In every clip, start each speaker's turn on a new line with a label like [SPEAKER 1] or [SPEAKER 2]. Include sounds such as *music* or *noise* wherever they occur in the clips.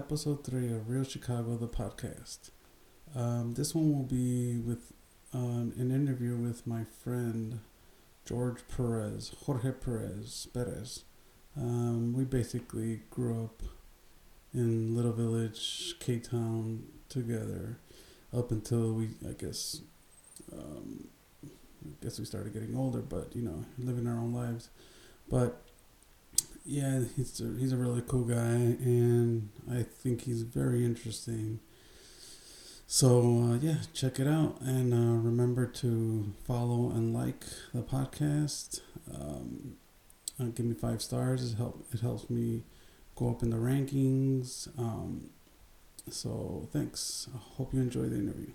[SPEAKER 1] episode three of Real Chicago, the podcast. Um, this one will be with um, an interview with my friend George Perez, Jorge Perez Perez. Um, we basically grew up in Little Village, K Town together up until we, I guess, um, I guess we started getting older, but you know, living our own lives. But yeah, he's a, he's a really cool guy, and I think he's very interesting. So uh, yeah, check it out, and uh, remember to follow and like the podcast. Um, uh, give me five stars. It help it helps me go up in the rankings. Um, so thanks. I hope you enjoy the interview.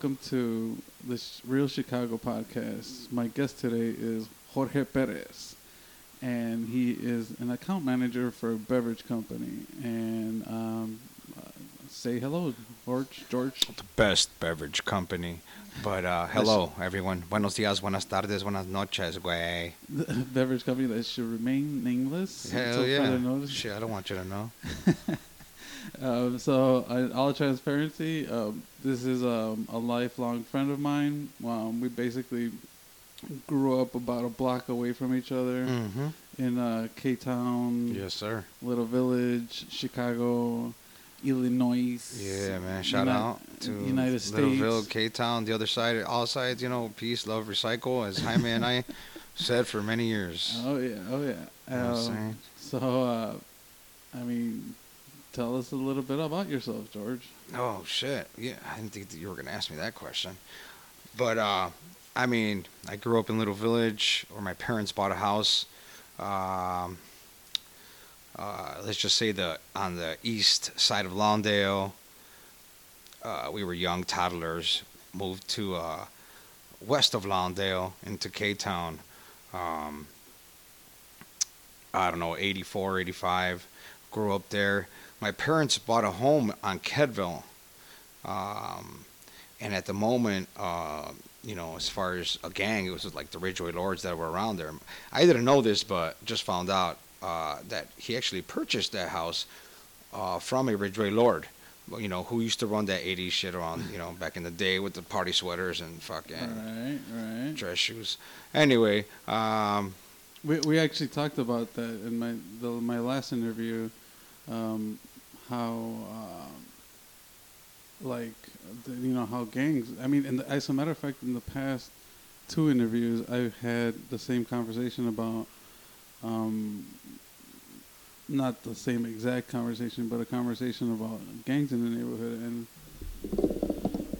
[SPEAKER 1] Welcome to the Real Chicago podcast. My guest today is Jorge Perez, and he is an account manager for a beverage company. And um, uh, say hello, George. George.
[SPEAKER 2] The best beverage company. But uh, *laughs* hello, everyone. Buenos dias, buenas tardes, buenas noches, güey. *laughs*
[SPEAKER 1] Beverage company that should remain nameless.
[SPEAKER 2] Hell
[SPEAKER 1] until
[SPEAKER 2] yeah. Shit, I don't want you to know. *laughs*
[SPEAKER 1] Um, so, uh, all transparency, um, this is um, a lifelong friend of mine. Um, we basically grew up about a block away from each other
[SPEAKER 2] Mm-hmm.
[SPEAKER 1] in uh, K Town,
[SPEAKER 2] Yes, sir.
[SPEAKER 1] Little Village, Chicago, Illinois.
[SPEAKER 2] Yeah, man. Shout
[SPEAKER 1] Uni-
[SPEAKER 2] out to
[SPEAKER 1] United States. Littleville.
[SPEAKER 2] K Town, the other side, all sides, you know, peace, love, recycle, as Jaime and I *laughs* said for many years.
[SPEAKER 1] Oh yeah, oh yeah.
[SPEAKER 2] You know
[SPEAKER 1] Um, so, uh, I mean, tell us a little bit about yourself, George.
[SPEAKER 2] Oh shit! Yeah, I didn't think that you were gonna ask me that question. But uh, I mean, I grew up in Little Village, where my parents bought a house. Um, uh, let's just say the on the east side of Lawndale. Uh, we were young toddlers. Moved to uh, west of Lawndale into K Town. Um, I don't know, 84, 85. Grew up there my parents bought a home on Kedvale. Um, and at the moment, uh, you know, as far as a gang, it was like the Ridgeway Lords that were around there. I didn't know this, but just found out uh, that he actually purchased that house uh, from a Ridgeway Lord. You know, who used to run that 80s shit around, you know, back in the day with the party sweaters and fucking
[SPEAKER 1] Right, right.
[SPEAKER 2] dress shoes. Anyway, um,
[SPEAKER 1] We we actually talked about that in my the, my last interview, um, how um, like the, you know how gangs. I mean, as a matter of fact, in the past two interviews, I've had the same conversation about. Um, not the same exact conversation, but a conversation about gangs in the neighborhood. And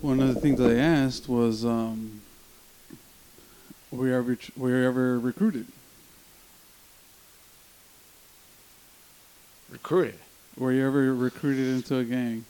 [SPEAKER 1] one of the things I asked was, um, were you ever, were you ever recruited?
[SPEAKER 2] recruited.
[SPEAKER 1] Were you ever recruited into a gang?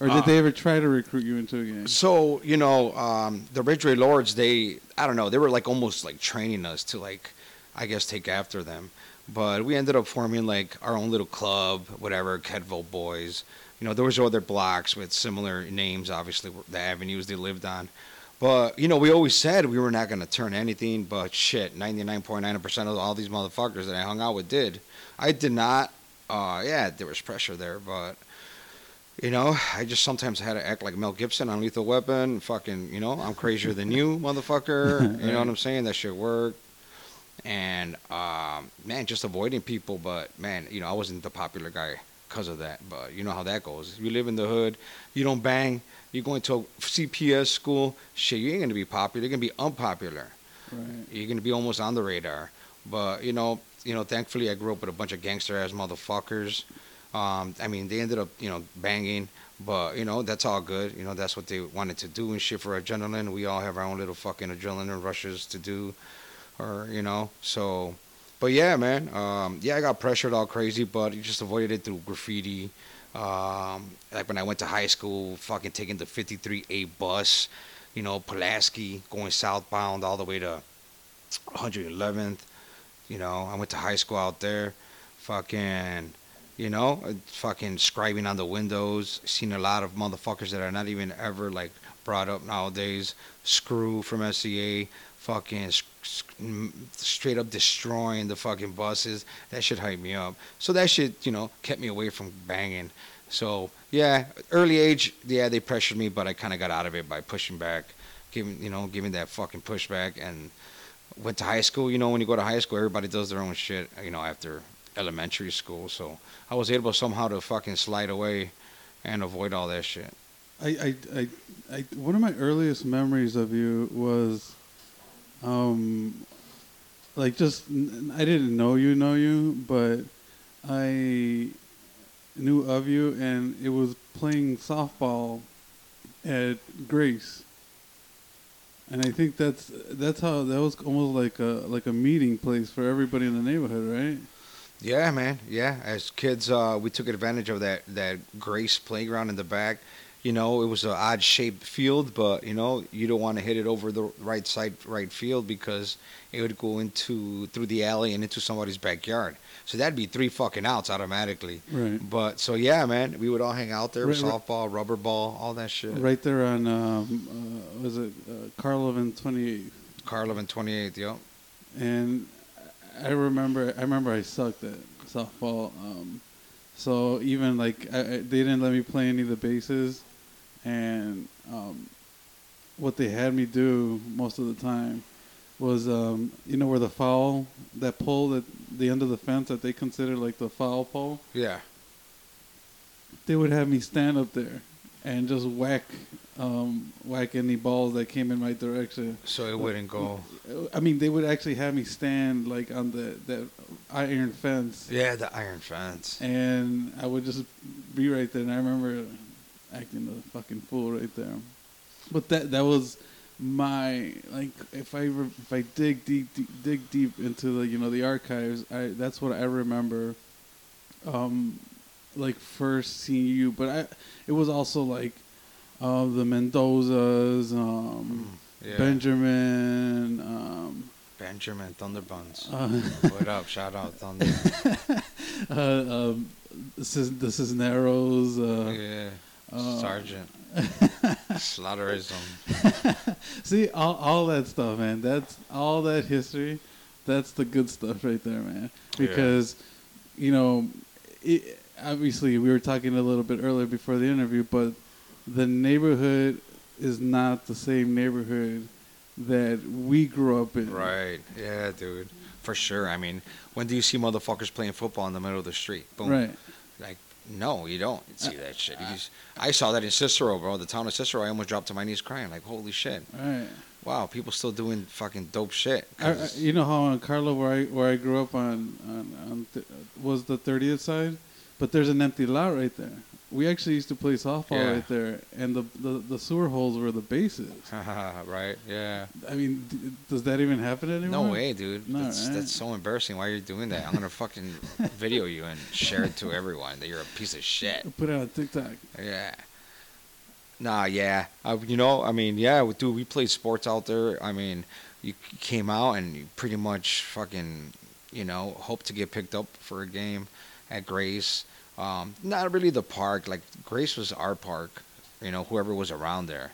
[SPEAKER 1] Or did
[SPEAKER 2] Uh,
[SPEAKER 1] they ever try to recruit you into a gang?
[SPEAKER 2] So you know, um, the Ridgeway Lords, they I don't know, they were like almost like training us to like, I guess take after them. But we ended up forming like our own little club, whatever, Kedvale Boys. You know, there was other blocks with similar names, obviously the avenues they lived on. But you know, we always said we were not gonna turn anything. But shit, ninety nine point nine percent of all these motherfuckers that I hung out with did. I did not. Uh, yeah, there was pressure there, but you know, I just sometimes had to act like Mel Gibson on Lethal Weapon. Fucking, you know, I'm crazier than you, *laughs* motherfucker. You know what I'm saying? That shit worked. And um, man, just avoiding people. But man, you know, I wasn't the popular guy because of that. But you know how that goes. You live in the hood, you don't bang. You're going to a CPS school. Shit, you ain't gonna be popular. You're gonna be unpopular.
[SPEAKER 1] Right.
[SPEAKER 2] You're gonna be almost on the radar. But you know, you know, thankfully I grew up with a bunch of gangster ass motherfuckers. Um, I mean, they ended up, you know, banging, but you know, that's all good. You know, that's what they wanted to do and shit for adrenaline. We all have our own little fucking adrenaline rushes to do, or you know, so. But yeah, man. Um, yeah, I got pressured all crazy, but you just avoided it through graffiti. Um, like when I went to high school, fucking taking the 53A bus, you know, Pulaski going southbound all the way to 111th. You know, I went to high school out there. Fucking, you know, uh, fucking scribing on the windows. Seen a lot of motherfuckers that are not even ever like brought up nowadays. Screw from SCA. Fucking straight up destroying the fucking buses. That shit hyped me up. So that shit, you know, kept me away from banging. So yeah, early age, yeah, they pressured me, but I kind of got out of it by pushing back, giving you know, giving that fucking pushback, and went to high school. You know, when you go to high school, everybody does their own shit. You know, after elementary school, so I was able somehow to fucking slide away and avoid all that shit.
[SPEAKER 1] I, I, I, I, one of my earliest memories of you was, um, like just I didn't know you, know you, but I knew of you, and it was playing softball at Grace. And I think that's that's how that was almost like a like a meeting place for everybody in the neighborhood, right?
[SPEAKER 2] Yeah, man. Yeah, as kids, uh, we took advantage of that that Grace playground in the back. You know, it was an odd shaped field, but you know, you don't want to hit it over the right side, right field because it would go into through the alley and into somebody's backyard. So that'd be three fucking outs automatically.
[SPEAKER 1] Right.
[SPEAKER 2] But so yeah, man, we would all hang out there,
[SPEAKER 1] Right, right.
[SPEAKER 2] softball, rubber ball, all that shit.
[SPEAKER 1] Right there on um, uh, was it uh, Karlov and Twenty Eighth.
[SPEAKER 2] And 28th, yo.
[SPEAKER 1] and I remember I remember I sucked at softball. Um, so even like I, they didn't let me play any of the bases, and um, what they had me do most of the time was um, you know where the foul that pole that the end of the fence that they consider like the foul pole.
[SPEAKER 2] Yeah.
[SPEAKER 1] They would have me stand up there and just whack um, whack any balls that came in my direction.
[SPEAKER 2] So it wouldn't go.
[SPEAKER 1] I mean, they would actually have me stand like on the that iron fence,
[SPEAKER 2] Yeah, the iron fence.
[SPEAKER 1] and I would just be right there. And I remember acting a fucking fool right there. But that that was my like if I re- if I dig deep, deep dig deep into the you know the archives, I that's what I remember. Um, like first seeing you, but I it was also like uh, the Mendozas, um,
[SPEAKER 2] Yeah.
[SPEAKER 1] Benjamin. Um,
[SPEAKER 2] Benjamin Thunderbuns.
[SPEAKER 1] uh,
[SPEAKER 2] what up? Shout out Thunder. *laughs*
[SPEAKER 1] uh, um, this is this is Narrows. Uh,
[SPEAKER 2] yeah.
[SPEAKER 1] Uh,
[SPEAKER 2] Sergeant. *laughs* Slaughterism. *laughs*
[SPEAKER 1] See all all that stuff, man. That's all that history. That's the good stuff right there, man.
[SPEAKER 2] Yeah.
[SPEAKER 1] Because you know, it, obviously we were talking a little bit earlier before the interview, but the neighborhood is not the same neighborhood that we grew up in.
[SPEAKER 2] Right. Yeah, dude. For sure. I mean, when do you see motherfuckers playing football in the middle of the street? Boom.
[SPEAKER 1] Right.
[SPEAKER 2] No, you don't see that shit. You just- I saw that in Cicero, bro. The town of Cicero. I almost dropped to my knees crying. Like, holy shit.
[SPEAKER 1] Right.
[SPEAKER 2] Wow, people still doing fucking dope shit.
[SPEAKER 1] I, you know how on Karlov, where I where I grew up on, on, on th- was the 30th side, but there's an empty lot right there. We actually used to play softball
[SPEAKER 2] Yeah.
[SPEAKER 1] right there, and the, the the sewer holes were the bases. *laughs*
[SPEAKER 2] right? Yeah.
[SPEAKER 1] I mean, d- does that even happen anymore?
[SPEAKER 2] No way, dude.
[SPEAKER 1] No,
[SPEAKER 2] that's,
[SPEAKER 1] right?
[SPEAKER 2] that's so embarrassing. Why are you doing that? I'm gonna fucking *laughs* video you and share it to everyone that you're a piece of shit.
[SPEAKER 1] Put it on TikTok.
[SPEAKER 2] Yeah. Nah, yeah. Uh, you know, I mean, yeah, dude, we played sports out there. I mean, you came out and you pretty much fucking, you know, hope to get picked up for a game at Grace. Um, not really the park. Like Grace was our park. You know, whoever was around there.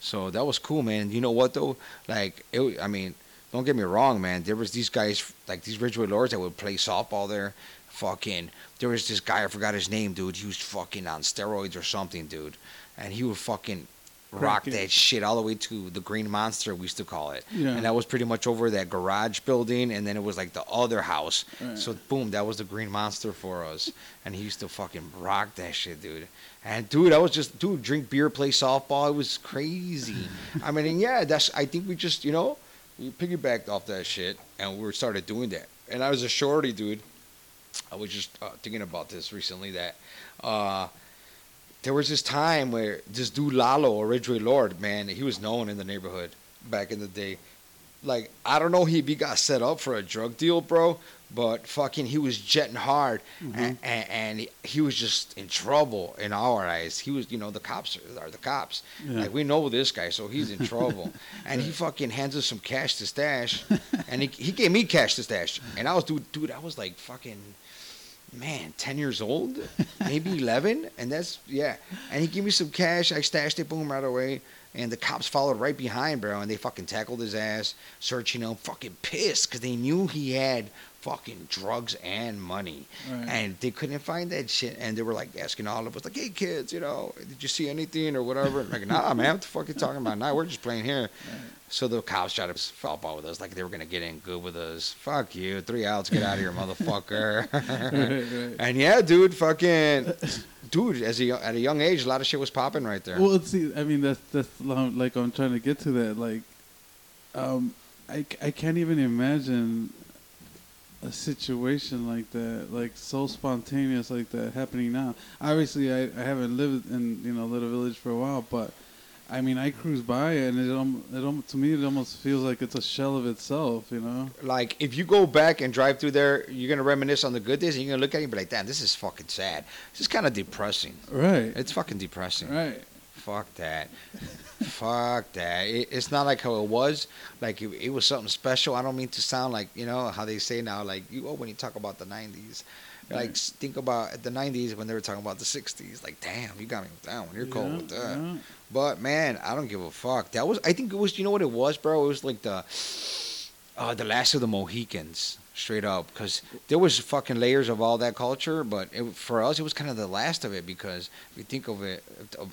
[SPEAKER 2] So that was cool, man. You know what though? Like, it, I mean, don't get me wrong, man. There was these guys, like these Ridgewood Lords, that would play softball there. Fucking, there was this guy. I forgot his name, dude. He was fucking on steroids or something, dude. And he would fucking rock
[SPEAKER 1] Crack
[SPEAKER 2] that shit all the way to the Green Monster, we used to call it.
[SPEAKER 1] Yeah.
[SPEAKER 2] And that was pretty much over that garage building, and then it was like the other house.
[SPEAKER 1] Right.
[SPEAKER 2] So boom, that was the Green Monster for us. And he used to fucking rock that shit, dude. And dude, I was just dude, drink beer, play softball. It was crazy. I mean, and yeah, that's. I think we just, you know, we piggybacked off that shit, and we started doing that. And I was a shorty, dude. I was just uh, thinking about this recently that uh, there was this time where this dude Lalo, or Ridgeway Lord, man, he was known in the neighborhood back in the day. like I don't know if he got set up for a drug deal, bro. But fucking, he was jetting hard,
[SPEAKER 1] Mm-hmm.
[SPEAKER 2] and, and, and he- he was just in trouble in our eyes. He was, you know, the cops are, are the cops.
[SPEAKER 1] Yeah.
[SPEAKER 2] Like we know this guy, so he's in trouble. *laughs* and he fucking hands us some cash to stash, *laughs* and he he gave me cash to stash, and I was dude, dude, I was like fucking. Man, ten years old, maybe *laughs* eleven, and that's yeah. And he gave me some cash. I stashed it, boom, right away. And the cops followed right behind, bro, and they fucking tackled his ass, searching him, fucking pissed, because they knew he had fucking drugs and money.
[SPEAKER 1] Right.
[SPEAKER 2] And they couldn't find that shit. And they were like asking all of us, like, hey, kids, you know, did you see anything or whatever? And like, nah, man, what the fuck you talking about? Nah, we're just playing here. So the cops tried to help out with us, like they were going to get in good with us. Fuck you. Three outs, get out of here, motherfucker. *laughs*
[SPEAKER 1] right, right.
[SPEAKER 2] And yeah, dude, fucking, dude, as a, at a young age, a lot of shit was popping right there.
[SPEAKER 1] Well, see, I mean, that's that's like I'm trying to get to that. Like, um, I, I can't even imagine a situation like that, like so spontaneous like that happening now. Obviously, I, I haven't lived in you know Little Village for a while, but I mean, I cruise by and it um, it um, to me it almost feels like it's a shell of itself, you know.
[SPEAKER 2] like if you go back and drive through there, you're gonna reminisce on the good days, and you're gonna look at it and be like, "Damn, this is fucking sad. This is kind of depressing.
[SPEAKER 1] Right.
[SPEAKER 2] It's fucking depressing.
[SPEAKER 1] right.
[SPEAKER 2] Fuck that. Fuck that. It, it's not like how it was. Like it, it was something special. I don't mean to sound like you know how they say now. Like you, oh, when you talk about the '90s, like think about the '90s when they were talking about the '60s. Like, damn, you got me with that one. you're cold with that.
[SPEAKER 1] yeah.
[SPEAKER 2] But man, I don't give a fuck. That was I think it was you know what it was, bro? It was like the uh the last of the Mohicans, straight up cuz there was fucking layers of all that culture, but it, for us it was kind of the last of it because if you think of it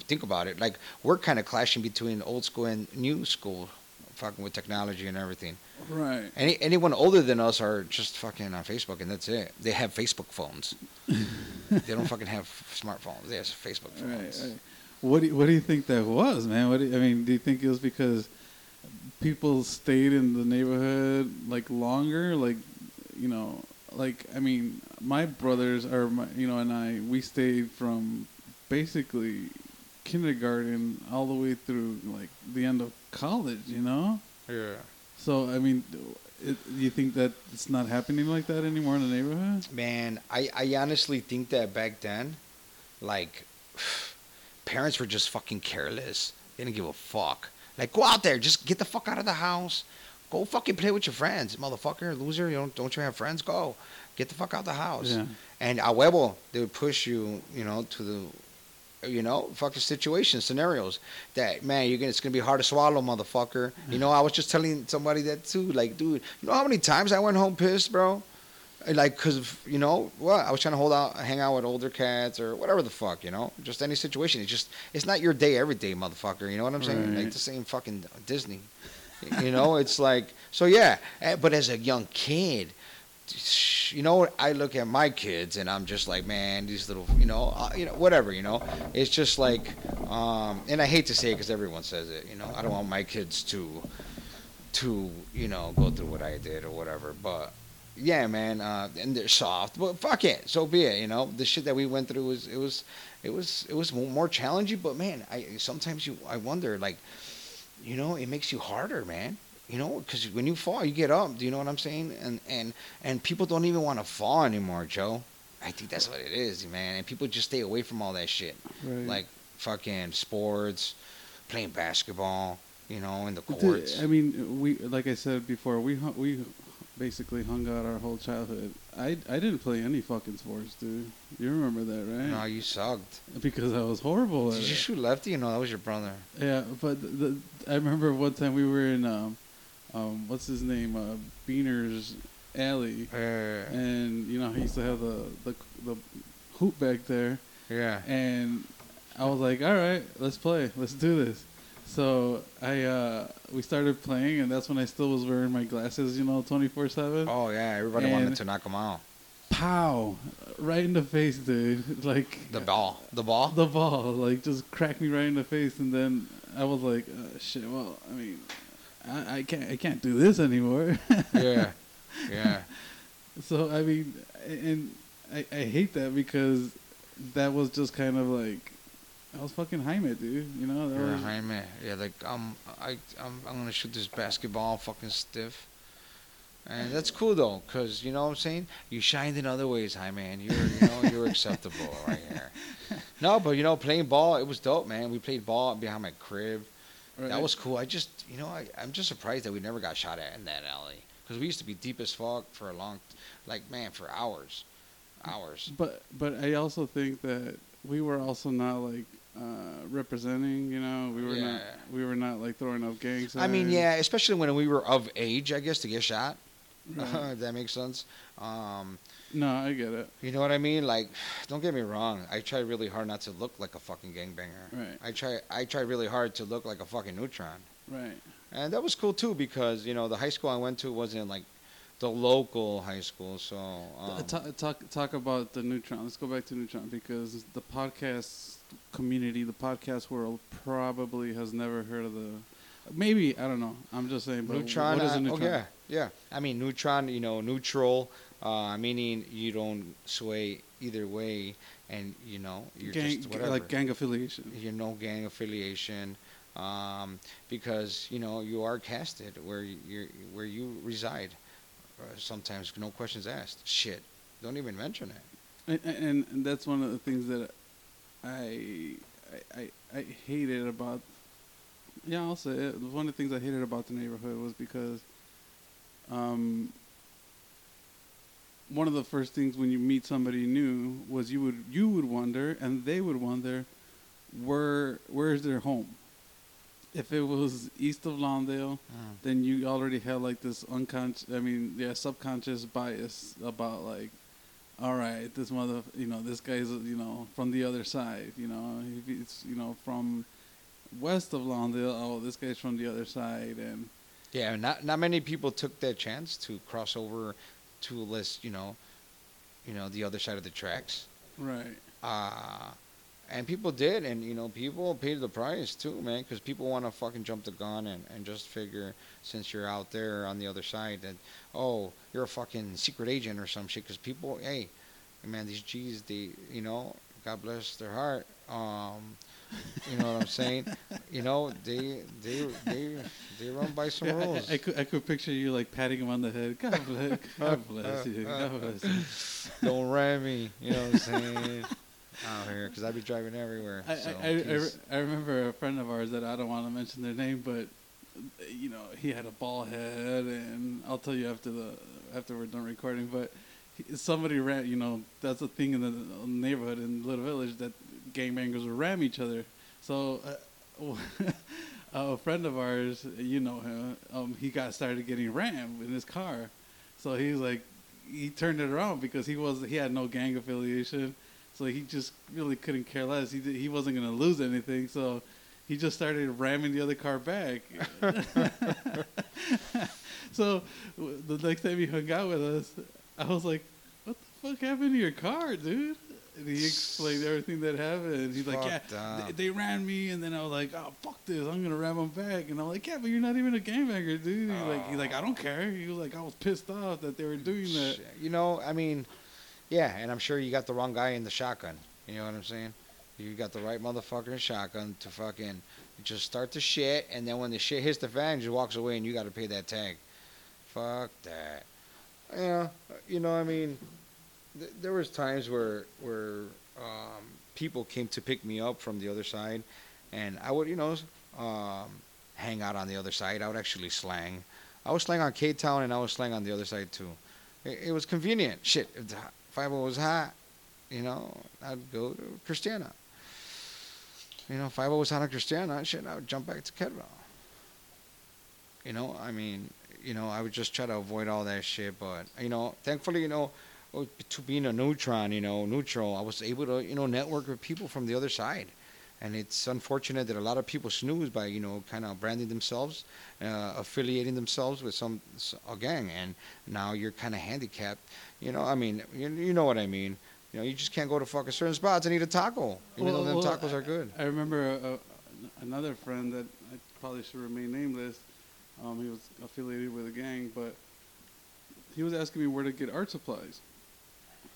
[SPEAKER 2] think about it, like we're kind of clashing between old school and new school fucking with technology and everything.
[SPEAKER 1] Right.
[SPEAKER 2] Any anyone older than us are just fucking on Facebook and that's it. They have Facebook phones. *laughs* they don't fucking have smartphones. They have Facebook
[SPEAKER 1] Right,
[SPEAKER 2] phones.
[SPEAKER 1] right. What do you, what do you think that was, man? What you, I mean, do you think it was because people stayed in the neighborhood like longer, like you know, like I mean, my brothers are my, you know, and I, we stayed from basically kindergarten all the way through like the end of college, you know.
[SPEAKER 2] Yeah.
[SPEAKER 1] So I mean, it, you think that it's not happening like that anymore in the neighborhood?
[SPEAKER 2] Man, I, I honestly think that back then, like, *sighs* parents were just fucking careless. They didn't give a fuck. Like, go out there, just get the fuck out of the house. Go fucking play with your friends, motherfucker, loser. You don't don't you have friends? Go, get the fuck out the house.
[SPEAKER 1] Yeah.
[SPEAKER 2] And a huevo, they would push you, you know, to the, you know, fucking situations, scenarios that man, you're gonna it's gonna be hard to swallow, motherfucker. You know, I was just telling somebody that too. Like, dude, you know how many times I went home pissed, bro? Like, cause you know what? I was trying to hold out, hang out with older cats or whatever the fuck, you know, just any situation. It's just, it's not your day every day, motherfucker. You know what I'm saying?
[SPEAKER 1] Right.
[SPEAKER 2] Like the same fucking Disney. You know, it's like, so yeah. eh, But as a young kid, you know? I look at my kids and I'm just like, man, these little, you know, uh, you know, whatever, you know. It's just like, um, and I hate to say it because everyone says it, you know. I don't want my kids to, to, you know, go through what I did or whatever. But yeah, man, uh, and they're soft, but fuck it, so be it. You know, the shit that we went through was, it was, it was, it was more challenging. But man, I sometimes you, I wonder, like, you know, it makes you harder, man. You know because when you fall you get up do you know what i'm saying? And and and people don't even want to fall anymore joe. I think that's what it is man. And people just stay away from all that shit.
[SPEAKER 1] Right.
[SPEAKER 2] like fucking sports playing basketball you know in the courts.
[SPEAKER 1] I mean, we like I said before, we we basically hung out our whole childhood. I I didn't play any fucking sports, dude. You remember that, right?
[SPEAKER 2] no you sucked.
[SPEAKER 1] Because I was horrible at
[SPEAKER 2] did you
[SPEAKER 1] it.
[SPEAKER 2] shoot lefty? No that was your brother.
[SPEAKER 1] Yeah, but the, the, I remember one time we were in um, um what's his name? Uh, Beaner's alley,
[SPEAKER 2] uh,
[SPEAKER 1] and you know he used to have the the the hoop back there,
[SPEAKER 2] yeah.
[SPEAKER 1] And I was like, all right, let's play, let's do this. So I uh, we started playing, and that's when I still was wearing my glasses, you know, twenty four seven.
[SPEAKER 2] oh yeah everybody wanted to knock him out
[SPEAKER 1] Pow! Right in the face, dude. *laughs* Like
[SPEAKER 2] the ball the ball
[SPEAKER 1] the ball, like just cracked me right in the face, and then I was like, uh, shit. Well, I mean, I, I can't I can't do this anymore. *laughs*
[SPEAKER 2] yeah yeah
[SPEAKER 1] so I mean, and I I hate that because that was just kind of like I was fucking Jaime, dude. You know. that
[SPEAKER 2] You're
[SPEAKER 1] was-
[SPEAKER 2] Jaime. Yeah, like um, I I'm I'm gonna shoot this basketball fucking stiff. And that's cool though, cause you know what I'm saying. You shined in other ways, Jaime, and you're you know you're acceptable *laughs* right here. No, but you know playing ball, it was dope, man. We played ball behind my crib.
[SPEAKER 1] Right.
[SPEAKER 2] That was cool. I just, you know, I, I'm just surprised that we never got shot at in that alley. Because we used to be deep as fuck for a long, like, man, for hours. Hours.
[SPEAKER 1] But but I also think that we were also not like uh, representing. You know, we were not we were not like throwing up gang signs.
[SPEAKER 2] I mean, yeah, especially when we were of age, I guess, to get shot. *laughs*
[SPEAKER 1] Right.
[SPEAKER 2] if that makes sense. Um,
[SPEAKER 1] no, I get it.
[SPEAKER 2] you know what I mean? Like, *sighs* don't get me wrong. I try really hard not to look like a fucking gangbanger.
[SPEAKER 1] Right.
[SPEAKER 2] I try, I try really hard to look like a fucking neutron.
[SPEAKER 1] Right.
[SPEAKER 2] And that was cool too because you know the high school I went to wasn't like the local high school, so um,
[SPEAKER 1] talk, talk talk about the neutron. Let's go back to neutron because the podcast community, the podcast world, probably has never heard of the. Maybe I don't know. I'm just saying. But
[SPEAKER 2] neutron.
[SPEAKER 1] What is a
[SPEAKER 2] uh,
[SPEAKER 1] neutron?
[SPEAKER 2] Oh yeah, yeah. I mean neutron. You know, neutral, uh, meaning you don't sway either way, and you know you're
[SPEAKER 1] gang,
[SPEAKER 2] just whatever.
[SPEAKER 1] like gang affiliation.
[SPEAKER 2] you no gang affiliation, um, because you know you are casted where you where you reside. Uh, sometimes no questions asked. Shit, don't even mention it.
[SPEAKER 1] And, and, and that's one of the things that I, I I I hated about. Yeah, I'll say it. One of the things I hated about the neighborhood was because, um, one of the first things when you meet somebody new was you would you would wonder and they would wonder, where where is their home? If it was east of Lawndale, then you already had like this unconscious i mean yeah subconscious bias about like all right this mother you know this guy's you know from the other side you know if it's you know from west of lawndale oh this guy's from the other side and
[SPEAKER 2] Yeah, not not many people took that chance to cross over to list, you know, you know, the other side of the tracks.
[SPEAKER 1] right
[SPEAKER 2] Uh, and people did, and you know, people paid the price too, man, because people want to fucking jump the gun and, and just figure since you're out there on the other side that oh you're a fucking secret agent or some shit. Because people, hey, man, these G's, they, you know, God bless their heart. Um, you know what I'm saying? you know, they they they they run by some
[SPEAKER 1] Yeah,
[SPEAKER 2] rules.
[SPEAKER 1] I, I could, I could picture you like patting him on the head god bless god bless you god bless you *laughs*
[SPEAKER 2] Don't ram me. You know what I'm saying? Out here, because I'd be driving everywhere.
[SPEAKER 1] I,
[SPEAKER 2] so,
[SPEAKER 1] I, I, I, re- I remember a friend of ours that I don't want to mention their name, but you know he had a ball head, and I'll tell you after the after we're done recording. But he, somebody ran, you know, that's a thing in the neighborhood in Little Village that gangbangers will ram each other. So uh, *laughs* a friend of ours, you know him, um, he got started getting rammed in his car. So he was like, he turned it around because he was he had no gang affiliation. So he just really couldn't care less. He did, he wasn't going to lose anything. So he just started ramming the other car back. *laughs* so w- the next time he hung out with us, I was like, "What the fuck happened to your car, dude?" And he explained everything that happened. He's like,
[SPEAKER 2] Fucked
[SPEAKER 1] "Yeah,
[SPEAKER 2] up.
[SPEAKER 1] they, they ran me." And then I was like, "Oh fuck this! I'm gonna ram them back." And I'm like, "Yeah, but you're not even a gangbanger, dude." He's like, "He's like, I don't care." He was like, "I was pissed off that they were doing that."
[SPEAKER 2] Oh, shit. You know, I mean, yeah, and I'm sure you got the wrong guy in the shotgun. You know what I'm saying? You got the right motherfucker in shotgun to fucking just start the shit, and then when the shit hits the fan, just walks away, and you got to pay that tag. Fuck that. Yeah, you know, I mean, th- there was times where where um, people came to pick me up from the other side, and I would, you know, um, hang out on the other side. I would actually slang. I was slang on K Town, and I was slang on the other side too. It, it was convenient. Shit, if the was hot, you know, I'd go to Christiana. You know, five oh was hot on Christiana, shit, I would jump back to Kedvale. You know, I mean, you know, I would just try to avoid all that shit, but you know, thankfully, you know, to being a neutron, you know, neutral, I was able to, you know, network with people from the other side. And it's unfortunate that a lot of people snooze by, you know, kind of branding themselves, uh, affiliating themselves with some a gang, and now you're kind of handicapped. You know, I mean, you, you know what I mean. You know, you just can't go to fucking certain spots and eat a taco, even
[SPEAKER 1] Well,
[SPEAKER 2] though them
[SPEAKER 1] well,
[SPEAKER 2] tacos are good.
[SPEAKER 1] I remember uh, another friend that I probably should remain nameless. Um, he was affiliated with a gang, but he was asking me where to get art supplies,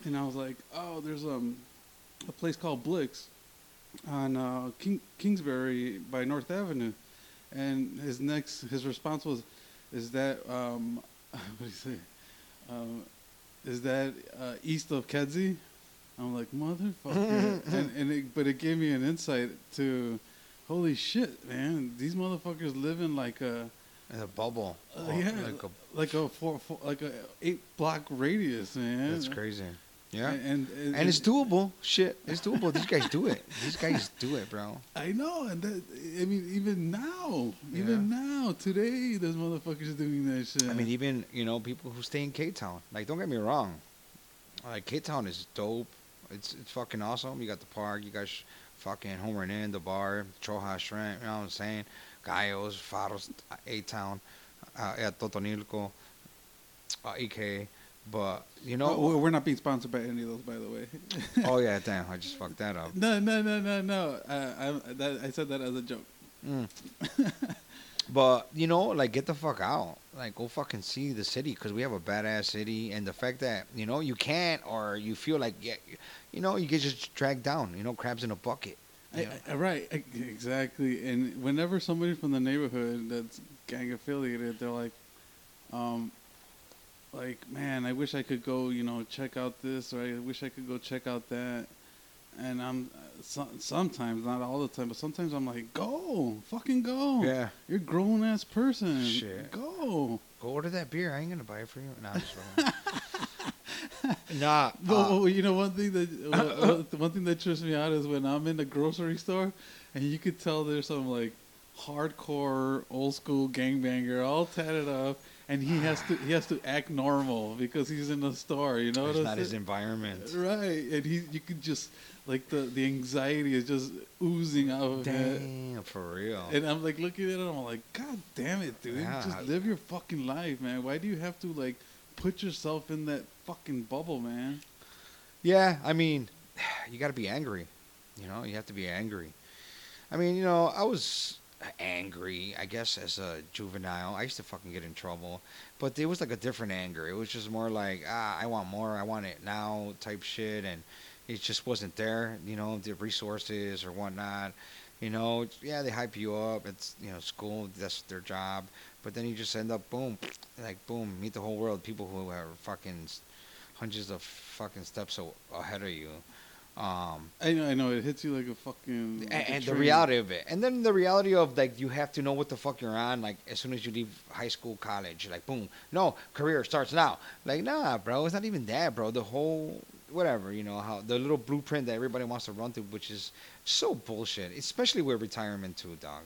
[SPEAKER 1] and I was like, "Oh, there's um a place called Blick's, on uh, King, Kingsbury by North Avenue, and his next his response was, "Is that um, *laughs* what do you say? Um, is that uh, east of Kedzie?" I'm like, "Motherfucker!" *laughs* and, and it, but it gave me an insight to, holy shit, man, these motherfuckers live in like a
[SPEAKER 2] In a bubble.
[SPEAKER 1] uh, yeah,
[SPEAKER 2] Like a,
[SPEAKER 1] like a four, four like a eight block radius, man.
[SPEAKER 2] that's crazy. Yeah.
[SPEAKER 1] And, and,
[SPEAKER 2] And it's doable. Shit, it's doable. These guys do it. These guys do it, bro.
[SPEAKER 1] I know, and that I mean, even now, even now, today, those motherfuckers doing that shit.
[SPEAKER 2] I mean, even you know people who stay in K Town. Like, don't get me wrong. Like K Town is dope. It's it's fucking awesome. You got the park. You got sh- fucking Homer Inn, the bar, Choja Shrimp. You know what I'm saying? Gallos, Faros, A Town, uh, Totonilco, uh, EK. But you know,
[SPEAKER 1] no, we're not being sponsored by any of those, by the way.
[SPEAKER 2] oh yeah, *laughs* damn, I just fucked that up.
[SPEAKER 1] no, no, no, no, no. Uh, I, that, I said that as a joke.
[SPEAKER 2] Mm. *laughs* but you know, like get the fuck out. Like go fucking see the city because we have a badass city, and the fact that you know you can't or you feel like yeah, you know you get just dragged down. You know, crabs in a bucket.
[SPEAKER 1] I. I, right, I- exactly. And whenever somebody from the neighborhood that's gang affiliated, they're like, um, like, man, I wish I could go, you know, check out this, or I wish I could go check out that. And I'm so, sometimes, not all the time, but sometimes I'm like, go, fucking go.
[SPEAKER 2] yeah.
[SPEAKER 1] You're a grown ass person.
[SPEAKER 2] Shit.
[SPEAKER 1] Go.
[SPEAKER 2] Go order that beer. I ain't gonna buy it for you. Nah, I'm just *laughs* nah.
[SPEAKER 1] But
[SPEAKER 2] uh,
[SPEAKER 1] you know, one thing that *laughs* one thing that trips me out is when I'm in the grocery store, and you could tell there's some like hardcore old school gangbanger all tatted up, and he has to he has to act normal because he's in the store. You know
[SPEAKER 2] it's not his environment.
[SPEAKER 1] Right, and he you could just like the the anxiety is just oozing out of him.
[SPEAKER 2] Damn, for real.
[SPEAKER 1] And I'm like looking at him, I'm like, God damn it, dude!
[SPEAKER 2] Yeah.
[SPEAKER 1] Just live your fucking life, man. Why do you have to like put yourself in that fucking bubble, man?
[SPEAKER 2] Yeah, I mean, *sighs* you got to be angry. You know, you have to be angry. I mean, you know, I was angry, I guess, as a juvenile. I used to fucking get in trouble, but it was like a different anger. It was just more like, ah, I want more, I want it now type shit, and it just wasn't there. You know, the resources or whatnot. You know, yeah, they hype you up. It's you know, school, that's their job. But then you just end up, boom, *sniffs* like boom, meet the whole world. People who are fucking hundreds of fucking steps ahead of you. Um,
[SPEAKER 1] I know, I know. It hits you like a fucking.
[SPEAKER 2] and,
[SPEAKER 1] a
[SPEAKER 2] and the reality of it, and then the reality of like you have to know what the fuck you're on. Like as soon as you leave high school, college, like boom, no career starts now. Like nah, bro, it's not even that, bro. The whole whatever, you know how the little blueprint that everybody wants to run through, which is so bullshit. Especially with retirement too, dog.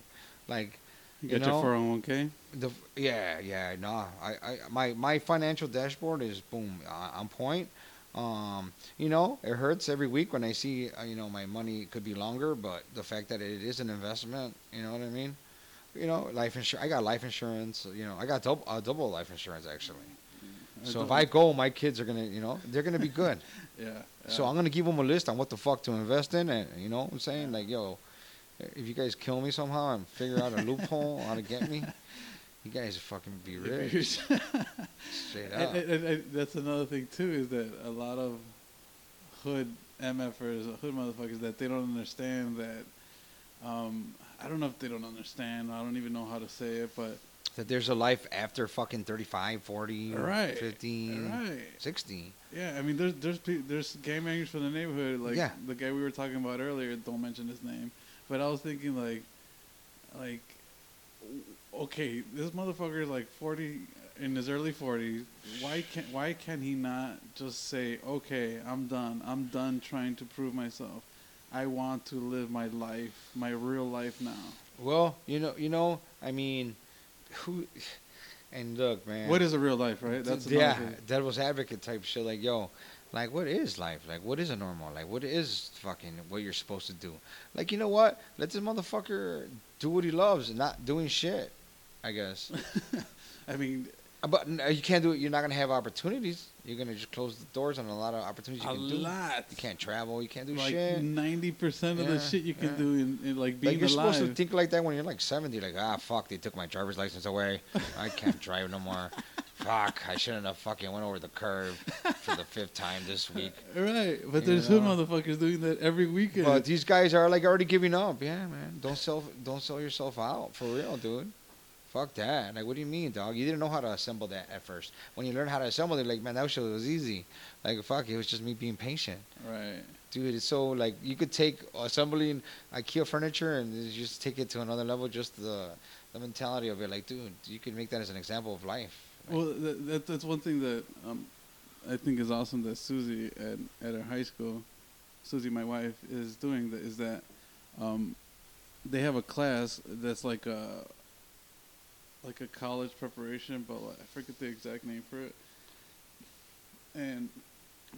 [SPEAKER 2] Like
[SPEAKER 1] You
[SPEAKER 2] you
[SPEAKER 1] got
[SPEAKER 2] know,
[SPEAKER 1] your 401k.
[SPEAKER 2] the yeah yeah no I, I my my financial dashboard is boom on point um you know it hurts every week when i see uh, you know my money could be longer but the fact that it is an investment you know what i mean? You know life insurance i got life insurance you know i got double uh, double life insurance actually. So if i go my kids are gonna you know they're gonna be *laughs* good.
[SPEAKER 1] Yeah.
[SPEAKER 2] so i'm gonna give them a list on what the fuck to invest in and you know what i'm saying? Like yo if you guys kill me somehow and figure out a loophole how to get me *laughs* you guys are fucking be rich straight *laughs* up
[SPEAKER 1] and, and- and- that's another thing too is that a lot of hood MFers, hood motherfuckers, that they don't understand that. Um, I don't know if they don't understand. I don't even know how to say it, but
[SPEAKER 2] that there's a life after fucking 35 40
[SPEAKER 1] Right.
[SPEAKER 2] 50
[SPEAKER 1] right.
[SPEAKER 2] 60
[SPEAKER 1] Yeah, I mean, there's there's there's gangbangers from the neighborhood, like
[SPEAKER 2] Yeah.
[SPEAKER 1] the guy we were talking about earlier. Don't mention his name, but I was thinking like, like, okay, this motherfucker is like forty in his early forties. Why can't why can he not just say, okay, I'm done. I'm done trying to prove myself. I want to live my life, my real life now.
[SPEAKER 2] well you know you know i mean who and look man
[SPEAKER 1] What is a real life, right? That's
[SPEAKER 2] yeah
[SPEAKER 1] thing.
[SPEAKER 2] devil's advocate type shit like yo like what is life like what is a normal like what is fucking what you're supposed to do like you know what let this motherfucker do what he loves and not doing shit i guess *laughs*
[SPEAKER 1] I mean,
[SPEAKER 2] Uh, but you can't do it you're not gonna have opportunities you're gonna just close the doors on a lot of opportunities you
[SPEAKER 1] a
[SPEAKER 2] can do
[SPEAKER 1] lot.
[SPEAKER 2] you can't travel you can't do
[SPEAKER 1] like
[SPEAKER 2] shit
[SPEAKER 1] ninety percent of the shit you can
[SPEAKER 2] yeah.
[SPEAKER 1] do in, in like being
[SPEAKER 2] like you're
[SPEAKER 1] alive.
[SPEAKER 2] supposed to think like that when you're like 70 like ah fuck they took my driver's license away i can't *laughs* drive no more Fuck, I shouldn't have fucking went over the curve for the fifth time this week. *laughs*
[SPEAKER 1] Right, but
[SPEAKER 2] You
[SPEAKER 1] there's some
[SPEAKER 2] know?
[SPEAKER 1] motherfuckers doing that every weekend.
[SPEAKER 2] But these guys are like already giving up. Yeah, man. Don't sell don't sell yourself out for real, dude. Fuck that. Like, what do you mean, dog? You didn't know how to assemble that at first. When you learn how to assemble it, like, man, that shit was easy. Like, fuck, it was just me being patient.
[SPEAKER 1] right.
[SPEAKER 2] Dude, it's so like you could take assembling IKEA furniture and just take it to another level. Just the the mentality of it, like, dude, you could make that as an example of life. Like,
[SPEAKER 1] Well, that, that that's one thing that um, I think is awesome that Susie at at her high school, Susie, my wife, is doing that is that um, they have a class that's like a like a college preparation, but like, I forget the exact name for it. And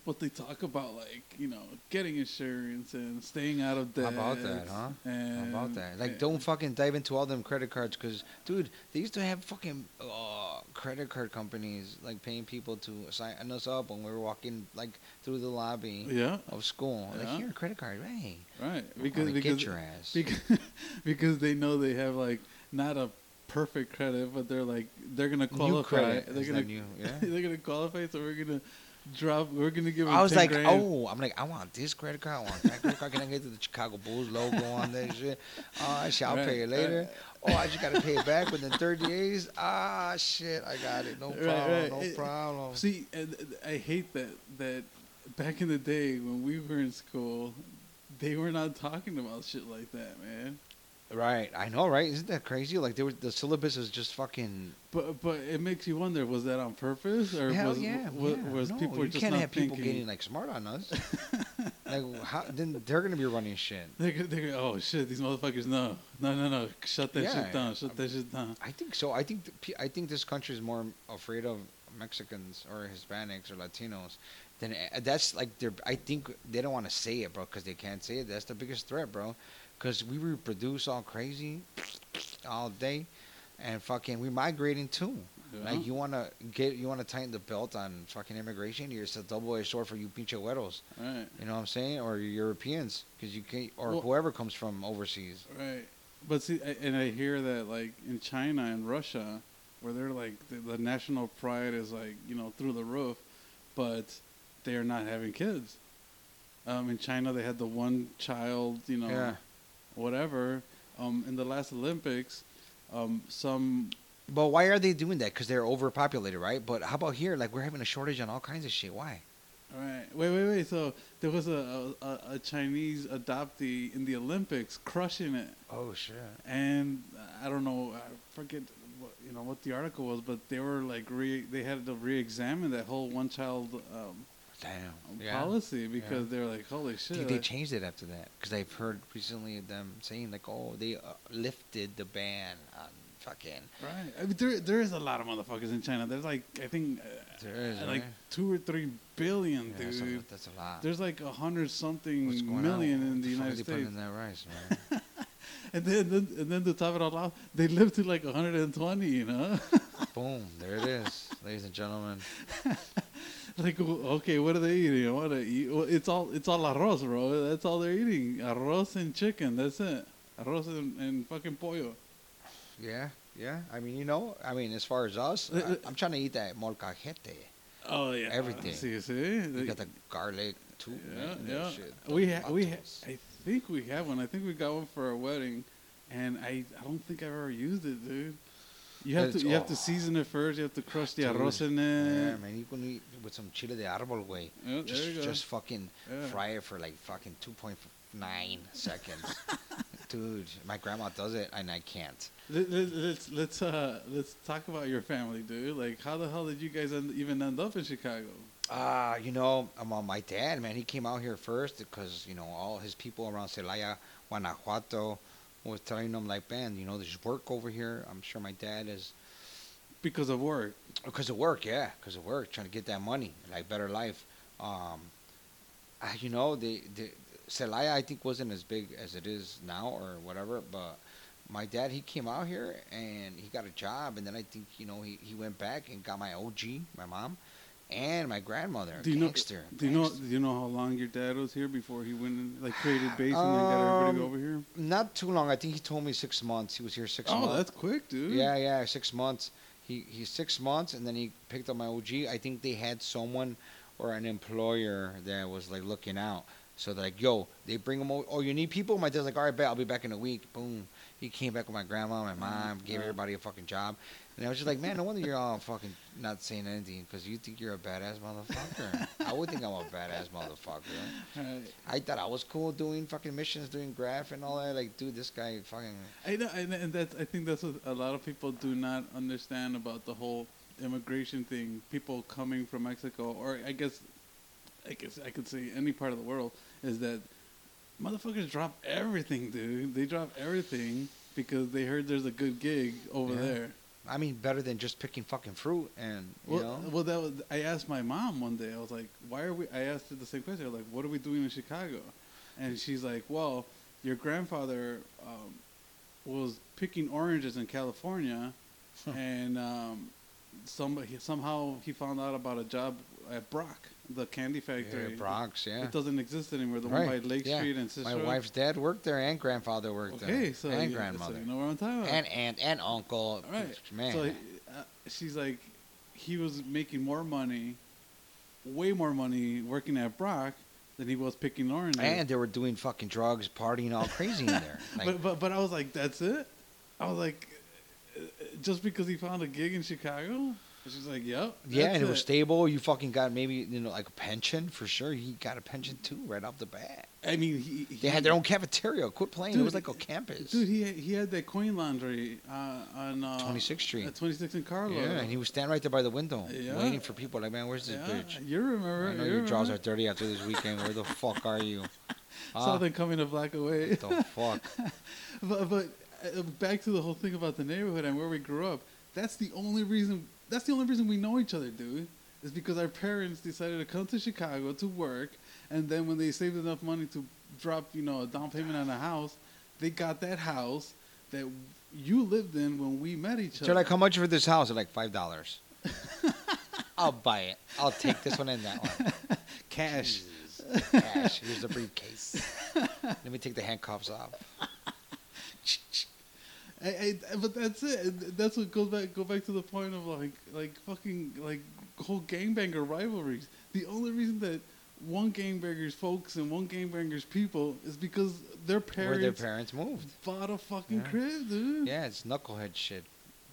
[SPEAKER 1] but they talk about like you know getting insurance and staying out of
[SPEAKER 2] How
[SPEAKER 1] debt.
[SPEAKER 2] about that, huh? How about that? Like, don't fucking dive into all them credit cards, cause, dude, they used to have fucking uh, credit card companies like paying people to sign us up when we were walking like through the lobby
[SPEAKER 1] Yeah,
[SPEAKER 2] of school. Like,
[SPEAKER 1] Yeah.
[SPEAKER 2] here, credit card, hey,
[SPEAKER 1] right.
[SPEAKER 2] because
[SPEAKER 1] Because because
[SPEAKER 2] get your ass.
[SPEAKER 1] because *laughs* because they know they have like not a perfect credit, but they're like they're gonna qualify.
[SPEAKER 2] credit.
[SPEAKER 1] They're gonna
[SPEAKER 2] new, *laughs* yeah.
[SPEAKER 1] they're gonna qualify. So we're gonna drop. We're gonna give. Them
[SPEAKER 2] I was
[SPEAKER 1] 10
[SPEAKER 2] like,
[SPEAKER 1] grand.
[SPEAKER 2] oh, I'm like, I want this credit card. I want that credit card. Can I get the Chicago Bulls logo on that shit? Oh, shit, I'll
[SPEAKER 1] Right,
[SPEAKER 2] pay it later.
[SPEAKER 1] right.
[SPEAKER 2] Oh, I just gotta pay it back within 30 days. Ah, shit, I got it. No problem.
[SPEAKER 1] right.
[SPEAKER 2] No
[SPEAKER 1] It-
[SPEAKER 2] problem.
[SPEAKER 1] See, I hate that that back in the day when we were in school, they were not talking about shit like that, man.
[SPEAKER 2] Right, I know, right? Isn't that crazy? Like, there was the syllabus is just fucking.
[SPEAKER 1] But but it makes you wonder: was that on purpose, or
[SPEAKER 2] Hell
[SPEAKER 1] was
[SPEAKER 2] yeah,
[SPEAKER 1] was,
[SPEAKER 2] yeah.
[SPEAKER 1] was
[SPEAKER 2] no,
[SPEAKER 1] people
[SPEAKER 2] you
[SPEAKER 1] just
[SPEAKER 2] can't
[SPEAKER 1] not
[SPEAKER 2] have people getting like smart on us. *laughs* like, how, then they're gonna be running shit.
[SPEAKER 1] They go, they go, oh shit, these motherfuckers no, no, no, no, shut that
[SPEAKER 2] Yeah,
[SPEAKER 1] shit down, shut that shit down.
[SPEAKER 2] I think so. I think the, I think this country is more afraid of Mexicans or Hispanics or Latinos than uh, that's like they're. I think they don't want to say it, bro, because they can't say it. That's the biggest threat, bro. Because we reproduce all crazy all day, and fucking we migrating too.
[SPEAKER 1] Yeah.
[SPEAKER 2] Like you wanna get, you wanna tighten the belt on fucking immigration. You're just a double-edged sword for you pinche güeros.
[SPEAKER 1] right,
[SPEAKER 2] You know what I'm saying? Or Europeans, because you can't, or
[SPEAKER 1] Well-
[SPEAKER 2] whoever comes from overseas.
[SPEAKER 1] right. But see, I, and I hear that like in China and Russia, where they're like the, the national pride is like you know through the roof, but they are not having kids. Um, in China, they had the one child, you know,
[SPEAKER 2] Yeah.
[SPEAKER 1] Whatever. Um, in the last Olympics, um, some
[SPEAKER 2] But why are they doing that? Because they're overpopulated, right? But how about here? Like we're having a shortage on all kinds of shit. Why?
[SPEAKER 1] Right. Wait, wait, wait. So there was a, a, a Chinese adoptee in the Olympics crushing it,
[SPEAKER 2] Oh shit.
[SPEAKER 1] and I don't know, I forget what you know what the article was, but they were like re they had to re-examine that whole one-child um,
[SPEAKER 2] Damn. Yeah.
[SPEAKER 1] policy because they were like, holy shit.
[SPEAKER 2] think they
[SPEAKER 1] like-
[SPEAKER 2] changed it after that because I've heard recently them saying like, oh, they uh, lifted the ban on fucking.
[SPEAKER 1] Right. I mean, there there is a lot of motherfuckers in China. There's like I think uh,
[SPEAKER 2] There is,
[SPEAKER 1] like
[SPEAKER 2] right?
[SPEAKER 1] two or three billion,
[SPEAKER 2] Yeah, that's, a,
[SPEAKER 1] dude.
[SPEAKER 2] that's a lot.
[SPEAKER 1] There's like a hundred something million
[SPEAKER 2] on?
[SPEAKER 1] in
[SPEAKER 2] What
[SPEAKER 1] the
[SPEAKER 2] fuck
[SPEAKER 1] United
[SPEAKER 2] are they putting
[SPEAKER 1] States.
[SPEAKER 2] in that rice, *laughs* man?
[SPEAKER 1] And then, then and then to top it all off, they live to like 120, you know?
[SPEAKER 2] Boom. There it is, ladies and gentlemen. *laughs*
[SPEAKER 1] like okay, what are they eating? What are eat? It's all it's all arroz, bro. That's all they're eating. Arroz and chicken. That's it. Arroz and, and fucking pollo.
[SPEAKER 2] Yeah. Yeah. I mean, you know, I mean, as far as us,
[SPEAKER 1] Uh, uh,
[SPEAKER 2] I, I'm trying to eat that molcajete.
[SPEAKER 1] Oh yeah,
[SPEAKER 2] Everything.
[SPEAKER 1] See, see,
[SPEAKER 2] We got the garlic too.
[SPEAKER 1] yeah, yeah. We ha- we ha- I think we have one. I think we got one for our wedding, and I I don't think I've ever used it, dude. You have to you have to
[SPEAKER 2] oh.
[SPEAKER 1] season it first. You have to crush the
[SPEAKER 2] Dude,
[SPEAKER 1] arroz in
[SPEAKER 2] Yeah, man, you can eat with some chile de árbol, way.
[SPEAKER 1] Yeah, there
[SPEAKER 2] just,
[SPEAKER 1] you go.
[SPEAKER 2] just fucking
[SPEAKER 1] Yeah.
[SPEAKER 2] fry it for like fucking 2.9 seconds. *laughs* Dude, my grandma does it and I can't.
[SPEAKER 1] Let, let, let's let's uh let's talk about your family, dude. Like, how the hell did you guys end, even end up in Chicago?
[SPEAKER 2] Ah, you know, um, uh, my dad, man, he came out here first because, you know, all his people around Celaya, Guanajuato, was telling them, like, man, you know, there's work over here. I'm sure my dad is,
[SPEAKER 1] Because of work.
[SPEAKER 2] because of work, yeah, because of work, trying to get that money, like, better life. Um, I- you know, the, the Celaya, I think, wasn't as big as it is now or whatever, but my dad, he came out here and he got a job, and then I think, you know, he, he went back and got my OG, my mom, and my grandmother,
[SPEAKER 1] Do you know? Do you know? Do you know how long your dad was here before he went and like created base and then got everybody
[SPEAKER 2] Um,
[SPEAKER 1] over here?
[SPEAKER 2] Not too long. I think he told me six months. He was here six
[SPEAKER 1] Oh,
[SPEAKER 2] months.
[SPEAKER 1] Oh, that's quick, dude.
[SPEAKER 2] Yeah, yeah, six months. He he's six months, and then he picked up my OG. I think they had someone or an employer that was like looking out. So they're like, yo, they bring him. Over. Oh, you need people? My dad's like, all right, bet I'll be back in a week. Boom. He came back with my grandma, my mom, gave everybody a fucking job. And I was just like, man, no wonder you're all fucking not saying anything because you think you're a badass motherfucker. I would think I'm a badass motherfucker.
[SPEAKER 1] Right.
[SPEAKER 2] I thought I was cool doing fucking missions, doing graph and all that. Like, dude, this guy fucking.
[SPEAKER 1] I know, and, and that's I think that's what a lot of people do not understand about the whole immigration thing. People coming from Mexico, or I guess, I guess I could say any part of the world, is that motherfuckers drop everything, dude. They drop everything because they heard there's a good gig over
[SPEAKER 2] Yeah.
[SPEAKER 1] there.
[SPEAKER 2] I mean, better than just picking fucking fruit and you
[SPEAKER 1] Well,
[SPEAKER 2] know.
[SPEAKER 1] well, that was. I asked my mom one day. I was like, "Why are we?" I asked her the same question. Like, "What are we doing in Chicago?" And she's like, "Well, your grandfather um, was picking oranges in California, *laughs* and um, somebody somehow he found out about a job at Brach, the candy factory.
[SPEAKER 2] yeah, Brach's, yeah.
[SPEAKER 1] It doesn't exist anymore. The
[SPEAKER 2] Right,
[SPEAKER 1] one by Lake
[SPEAKER 2] yeah.
[SPEAKER 1] Street and Cicero.
[SPEAKER 2] My wife's dad worked there, and grandfather worked
[SPEAKER 1] Okay,
[SPEAKER 2] there,
[SPEAKER 1] so
[SPEAKER 2] and
[SPEAKER 1] yeah,
[SPEAKER 2] grandmother,
[SPEAKER 1] so you know what I'm talking about.
[SPEAKER 2] and aunt, and uncle.
[SPEAKER 1] Right.
[SPEAKER 2] Man,
[SPEAKER 1] So uh, she's like, he was making more money, way more money working at Brach than he was picking oranges.
[SPEAKER 2] and they were doing fucking drugs, partying all crazy in *laughs* there. Like,
[SPEAKER 1] but but but I was like, that's it. I was like, uh, just because he found a gig in Chicago. She's like, yep.
[SPEAKER 2] yeah, and it was stable. You fucking got maybe you know like a pension for sure. He got a pension too right off the bat.
[SPEAKER 1] I mean, he, he
[SPEAKER 2] They had their own cafeteria. Quit playing. it was like a campus.
[SPEAKER 1] Dude, he he had that coin laundry uh, on uh,
[SPEAKER 2] 26th Street.
[SPEAKER 1] At 26th and Karlov.
[SPEAKER 2] yeah, and he was standing right there by the window,
[SPEAKER 1] Yeah.
[SPEAKER 2] waiting for people. Like, man, where's this
[SPEAKER 1] yeah,
[SPEAKER 2] bitch?
[SPEAKER 1] you remember?
[SPEAKER 2] I know
[SPEAKER 1] you
[SPEAKER 2] your jaws are dirty after this weekend. Where the fuck are you?
[SPEAKER 1] Saw
[SPEAKER 2] Huh?
[SPEAKER 1] them coming a black away.
[SPEAKER 2] What the fuck? *laughs*
[SPEAKER 1] But, but uh, back to the whole thing about the neighborhood and where we grew up. That's the only reason. That's the only reason we know each other, dude. Is because our parents decided to come to Chicago to work, and then when they saved enough money to drop, you know, a down payment on a house, they got that house that you lived in when we met each other.
[SPEAKER 2] So like, how much for this house? They're like five dollars. *laughs* I'll buy it. I'll take this one and that one. *laughs*
[SPEAKER 1] cash.
[SPEAKER 2] Jesus. Cash. Here's the briefcase. *laughs* Let me take the handcuffs off.
[SPEAKER 1] I, I, but that's it. That's what goes back. Go back to the point of like, like fucking like whole gangbanger rivalries. The only reason that one gangbanger's folks and one gangbanger's people is because their parents Where
[SPEAKER 2] their parents moved.
[SPEAKER 1] bought a fucking
[SPEAKER 2] Yeah.
[SPEAKER 1] crib, dude.
[SPEAKER 2] Yeah, it's knucklehead shit.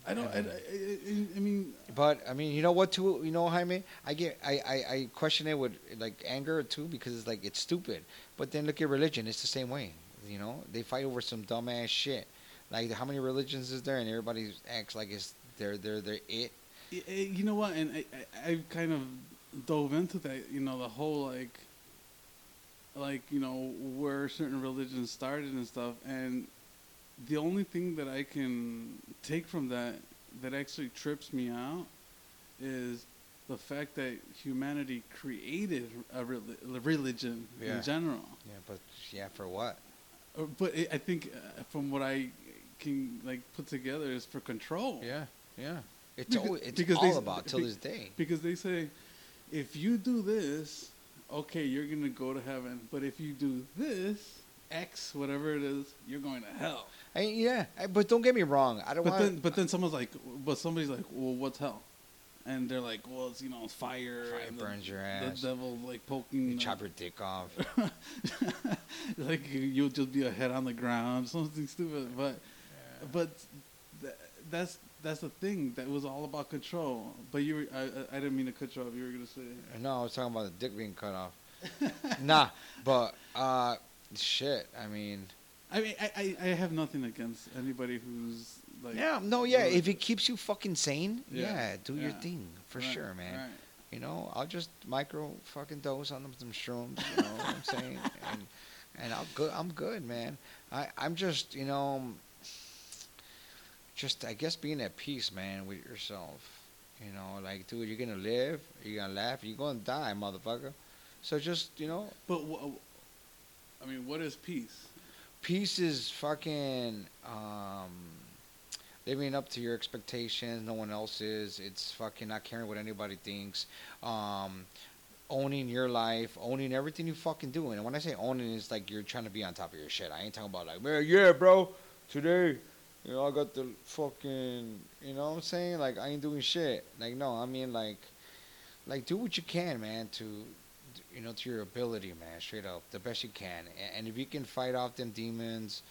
[SPEAKER 1] I don't. I, I, I, I mean,
[SPEAKER 2] But I mean, you know what? Too, you know, Jaime, I get, I, I, I question it with like anger too because it's like it's stupid. But then look at religion; it's the same way. You know, they fight over some dumbass shit. Like how many religions is there, and everybody acts like it's they're they're they're it.
[SPEAKER 1] y- you know what? And I, I, kind of dove into that. You know, the whole like, like you know where certain religions started and stuff. And the only thing that I can take from that that actually trips me out is the fact that humanity created a reli- religion
[SPEAKER 2] Yeah.
[SPEAKER 1] in general.
[SPEAKER 2] Yeah, but yeah, for what?
[SPEAKER 1] Uh, But it, I think, uh, from what I can like put together, is for control.
[SPEAKER 2] Yeah, yeah. It's
[SPEAKER 1] Because-
[SPEAKER 2] all, it's
[SPEAKER 1] because
[SPEAKER 2] all
[SPEAKER 1] they-
[SPEAKER 2] about till
[SPEAKER 1] be-
[SPEAKER 2] this day.
[SPEAKER 1] Because they say, if you do this, okay, you're gonna go to heaven. But if you do this, X, whatever it is, you're going to hell.
[SPEAKER 2] I, yeah, I, but don't get me wrong. I don't
[SPEAKER 1] But
[SPEAKER 2] want.
[SPEAKER 1] then, but then someone's like, but somebody's like, well, what's hell? And they're like, well, it's you know, fire.
[SPEAKER 2] Fire
[SPEAKER 1] and the-
[SPEAKER 2] burns your
[SPEAKER 1] The devil like poking.
[SPEAKER 2] you
[SPEAKER 1] the-
[SPEAKER 2] chop your dick off. *laughs*
[SPEAKER 1] like you'll just be a head on the ground, something stupid. But but th- that's that's the thing. That was all about control. But you, were, I, I- didn't mean to cut you off. You were gonna say.
[SPEAKER 2] No, I was talking about the dick being cut off. *laughs* nah, but uh, shit. I mean,
[SPEAKER 1] I mean, I, I, I have nothing against anybody who's like.
[SPEAKER 2] yeah, no, yeah. If it keeps you fucking sane,
[SPEAKER 1] Yeah,
[SPEAKER 2] yeah, do your thing for
[SPEAKER 1] Right,
[SPEAKER 2] sure, man.
[SPEAKER 1] right.
[SPEAKER 2] You know, I'll just micro fucking dose on them some shrooms. You know what I'm saying? *laughs* And and I'll good. I'm good, man. I I'm just you know, just I guess being at peace, man, with yourself. You know, like dude, you're gonna live, you're gonna laugh, you're gonna die, motherfucker. So just you know,
[SPEAKER 1] But wh- I mean, what is peace?
[SPEAKER 2] peace is fucking um, living up to your expectations. No one else's. It's fucking not caring what anybody thinks. Um, owning your life, owning everything you fucking do. And when I say owning, it's like you're trying to be on top of your shit. I ain't talking about like, man, yeah, bro, today you know, I got the fucking, you know what I'm saying? Like, I ain't doing shit. Like, no, I mean, like, like, do what you can, man, to, you know, to your ability, man, straight up, the best you can. And, and if you can fight off them demons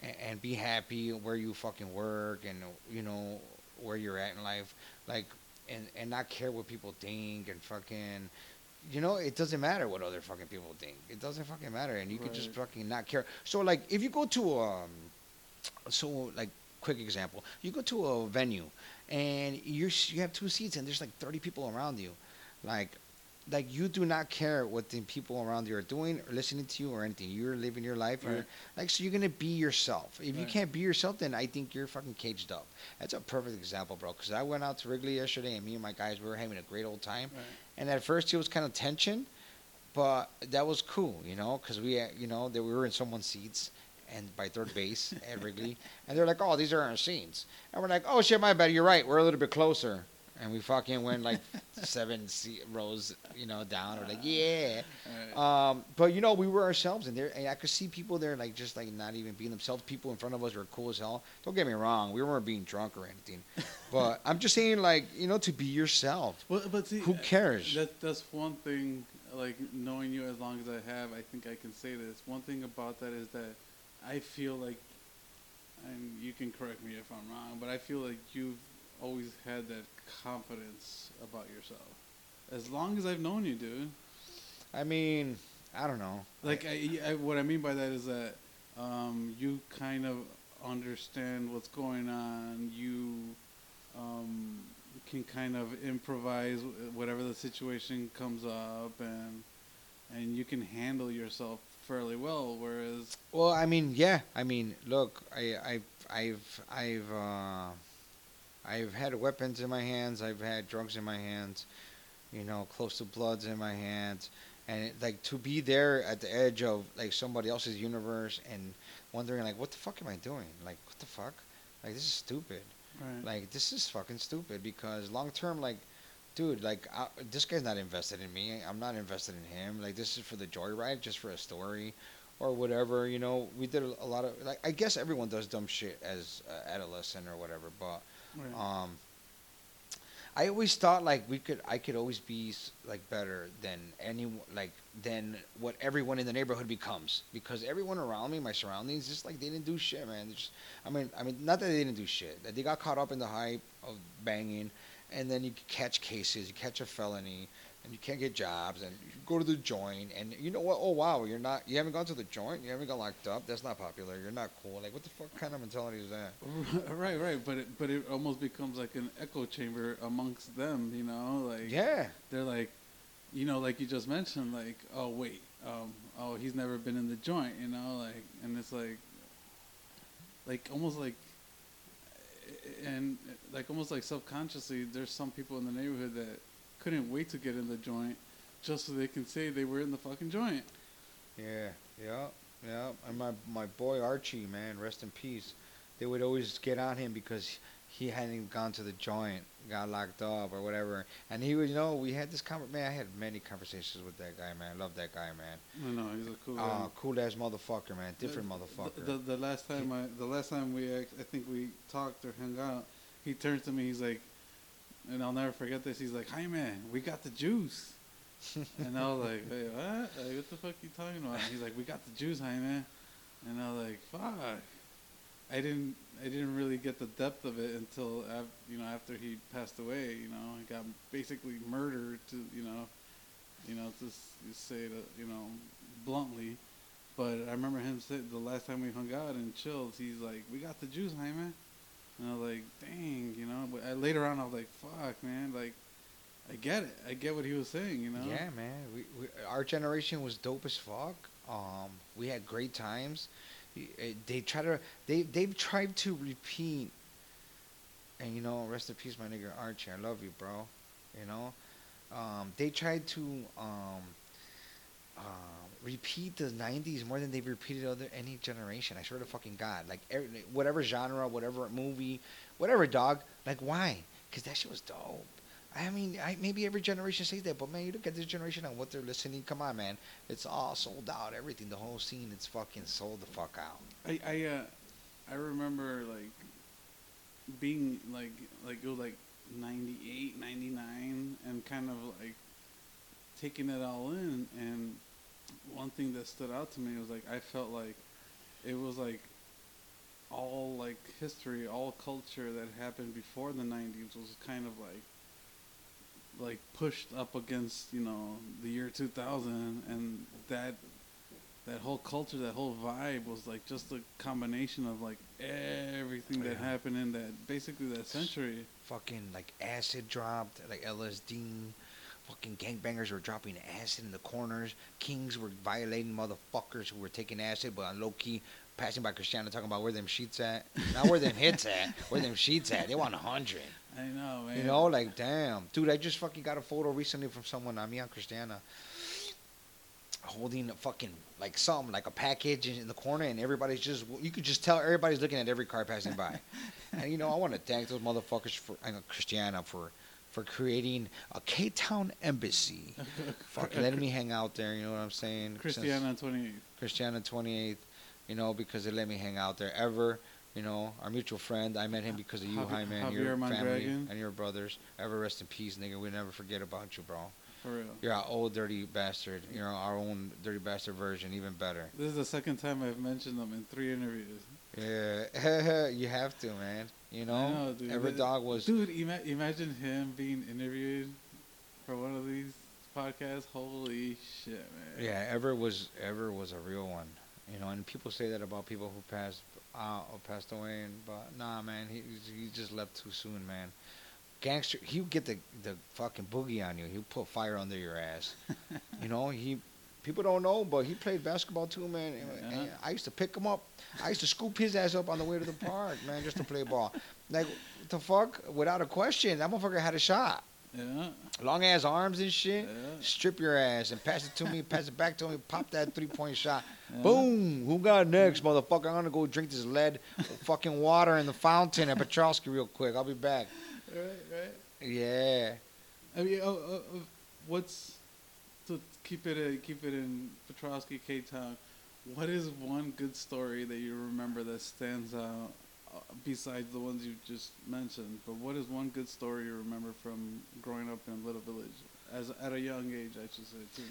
[SPEAKER 2] and, and be happy where you fucking work and, you know, where you're at in life, like, and, and not care what people think and fucking, you know, it doesn't matter what other fucking people think. It doesn't fucking matter, and you can just fucking not care. So, like, if you go to um, so like, quick example, you go to a venue, and you're you have two seats, and there's like 30 people around you, like. Like you do not care what the people around you are doing or listening to you or anything. You're living your life. You're
[SPEAKER 1] Right.
[SPEAKER 2] like so you're gonna be yourself. If you can't be yourself, then I think you're fucking caged up. That's a perfect example, bro. Because I went out to Wrigley yesterday, and me and my guys we were having a great old time.
[SPEAKER 1] Right.
[SPEAKER 2] And at first it was kind of tension, but that was cool, you know, because we, uh, you know, that we were in someone's seats and by third base at Wrigley, and they're like, "Oh, these are our scenes," and we're like, "Oh shit, my bad. You're right. We're a little bit closer." And we fucking went like *laughs* seven rows, you know, down. We're like, "Yeah."
[SPEAKER 1] Right.
[SPEAKER 2] Um, but you know, we were ourselves, and there, and I could see people there like just like not even being themselves. People in front of us were cool as hell. Don't get me wrong, we weren't being drunk or anything, *laughs* but I'm just saying, like, you know, to be yourself.
[SPEAKER 1] Well, but see,
[SPEAKER 2] Who cares?
[SPEAKER 1] That that's one thing. Like knowing you as long as I have, I think I can say this. One thing about that is that I feel like, and you can correct me if I'm wrong, but I feel like you've always had that confidence about yourself. As long as I've known you, dude.
[SPEAKER 2] I mean, I don't know.
[SPEAKER 1] Like I, I, what I mean by that is that um, you kind of understand what's going on. You um, can kind of improvise whatever the situation comes up, and and you can handle yourself fairly well. Whereas,
[SPEAKER 2] Well, I mean, yeah. I mean, look, I, I've, I've, I've, uh, I've had weapons in my hands. I've had drugs in my hands. You know, close to bloods in my hands, and it, like to be there at the edge of like somebody else's universe and wondering like, what the fuck am I doing? Like, what the fuck? Like, this is stupid.
[SPEAKER 1] right,
[SPEAKER 2] Like, this is fucking stupid because long term, like, dude, like, I, this guy's not invested in me. I'm not invested in him. Like, this is for the joyride, just for a story or whatever. You know, we did a, lot of, like, I guess everyone does dumb shit as uh, adolescent or whatever, but,
[SPEAKER 1] right,
[SPEAKER 2] um, I always thought like we could, I could always be like better than anyone, like than what everyone in the neighborhood becomes, because everyone around me, my surroundings, just like they didn't do shit, man. Just, I mean, I mean, not that they didn't do shit, that they got caught up in the hype of banging, and then you catch cases, you catch a felony, and you can't get jobs, and you go to the joint, and you know what? Oh wow, you're not, you haven't gone to the joint, you haven't got locked up. That's not popular. You're not cool. Like, what the fuck kind of mentality is that? *laughs*
[SPEAKER 1] right, right. But it, but it almost becomes like an echo chamber amongst them. You know, like
[SPEAKER 2] Yeah.
[SPEAKER 1] they're like, you know, like you just mentioned, like, oh wait, um, oh he's never been in the joint, you know, like, and it's like, like almost like, and like almost like subconsciously, there's some people in the neighborhood that couldn't wait to get in the joint, just so they can say they were in the fucking joint.
[SPEAKER 2] Yeah, yeah, yeah. And my my boy Archie, man, rest in peace. They would always get on him because he hadn't gone to the joint, got locked up or whatever. And he was, you know, we had this conver- man. I had many conversations with that guy, man. I love that guy, man.
[SPEAKER 1] No, no, he's a cool.
[SPEAKER 2] Ah,
[SPEAKER 1] guy.
[SPEAKER 2] cool ass motherfucker, man. Different
[SPEAKER 1] The-
[SPEAKER 2] motherfucker.
[SPEAKER 1] The, the, the last time I, the last time we, I think we talked or hung out, he turns to me. He's like, and I'll never forget this. He's like, "Hi, man, we got the juice." *laughs* and I was like, "Wait, what? Like, what the fuck are you talking about?" He's like, "We got the juice, hi, man." And I was like, "Fuck." I didn't, I didn't really get the depth of it until, af- you know, after he passed away. You know, he got basically murdered. To you know, you know, to s- say it, uh, you know, bluntly. But I remember him saying the last time we hung out and chilled, he's like, "We got the juice, man," and I was like, "Dang," you know. But I, later on, I was like, "Fuck, man!" Like, I get it. I get what he was saying, you know.
[SPEAKER 2] Yeah, man. We, we our generation was dope as fuck. Um, we had great times. Eh, They try to they they've tried to repeat. And you know, rest in peace, my nigga Archie. I love you, bro. You know, um, they tried to um, um, repeat the '90s more than they've repeated other any generation. I swear to fucking God, like every, whatever genre, whatever movie, whatever dog. Like why? Because that shit was dope. I mean, I, maybe every generation says that, but man, you look at this generation and what they're listening. Come on, man, it's all sold out. Everything, the whole scene, it's fucking sold the fuck out.
[SPEAKER 1] I I uh, I remember like being like like it was like 98, 99 and kind of like taking it all in and one thing that stood out to me was like I felt like it was like all like history, all culture that happened before the 90s was kind of like like pushed up against, you know, the year 2000 and that that whole culture, that whole vibe was like just a combination of like everything that
[SPEAKER 2] Yeah.
[SPEAKER 1] happened in that basically that century.
[SPEAKER 2] Fucking like acid dropped, like LSD. Fucking gangbangers were dropping acid in the corners. Kings were violating motherfuckers who were taking acid, but on low key passing by Christiana talking about where them sheets at. Not where them hits at, where them sheets at. They want a hundred.
[SPEAKER 1] I know, man.
[SPEAKER 2] You know, like damn, dude. I just fucking got a photo recently from someone. I mean, on Christiana, holding a fucking like something like a package in the corner, and everybody's just you could just tell everybody's looking at every car passing by. *laughs* and you know, I want to thank those motherfuckers for I know, Christiana for for creating a K Town embassy. *laughs* fucking letting me hang out there. You know what I'm saying?
[SPEAKER 1] Christiana 28.
[SPEAKER 2] Christiana 28th, you know, because they let me hang out there. Ever, you know, our mutual friend, I met him because of you,
[SPEAKER 1] Javi-
[SPEAKER 2] Jaime, and your family and your brothers. Ever rest in peace, nigga. We never forget about you, bro.
[SPEAKER 1] For real.
[SPEAKER 2] You're our old dirty bastard. You're our own dirty bastard version, even better.
[SPEAKER 1] This is the second time I've mentioned them in three interviews.
[SPEAKER 2] Yeah, *laughs* you have to, man. You know,
[SPEAKER 1] know, dude.
[SPEAKER 2] Ever
[SPEAKER 1] But-
[SPEAKER 2] Dog was.
[SPEAKER 1] Dude, ima- imagine him being interviewed for one of these podcasts. Holy shit, man.
[SPEAKER 2] Yeah, Ever was Ever was a real one. You know, and people say that about people who passed out or passed away, and but nah, man, he he just left too soon, man. Gangster, he would get the the fucking boogie on you. He would put fire under your ass. *laughs* you know, he people don't know, but he played basketball too, man. And, uh-huh.
[SPEAKER 1] and
[SPEAKER 2] I used to pick him up. I used to scoop his ass up on the way to the park, man, just to play ball. Like what the fuck, without a question, that motherfucker had a shot.
[SPEAKER 1] Yeah.
[SPEAKER 2] Long ass arms and shit.
[SPEAKER 1] Yeah.
[SPEAKER 2] Strip your ass and pass it to me, pass it back to me, pop that three point shot.
[SPEAKER 1] Yeah.
[SPEAKER 2] Boom! Who got next, motherfucker? I'm gonna go drink this lead fucking water in the fountain at Piotrowski real quick. I'll be back.
[SPEAKER 1] Right, right.
[SPEAKER 2] Yeah.
[SPEAKER 1] I mean, oh, oh, oh, what's to keep it uh, keep it in Piotrowski K Town? What is one good story that you remember that stands out besides the ones you just mentioned? But what is one good story you remember from growing up in Little Village, as at a young age, I should say too.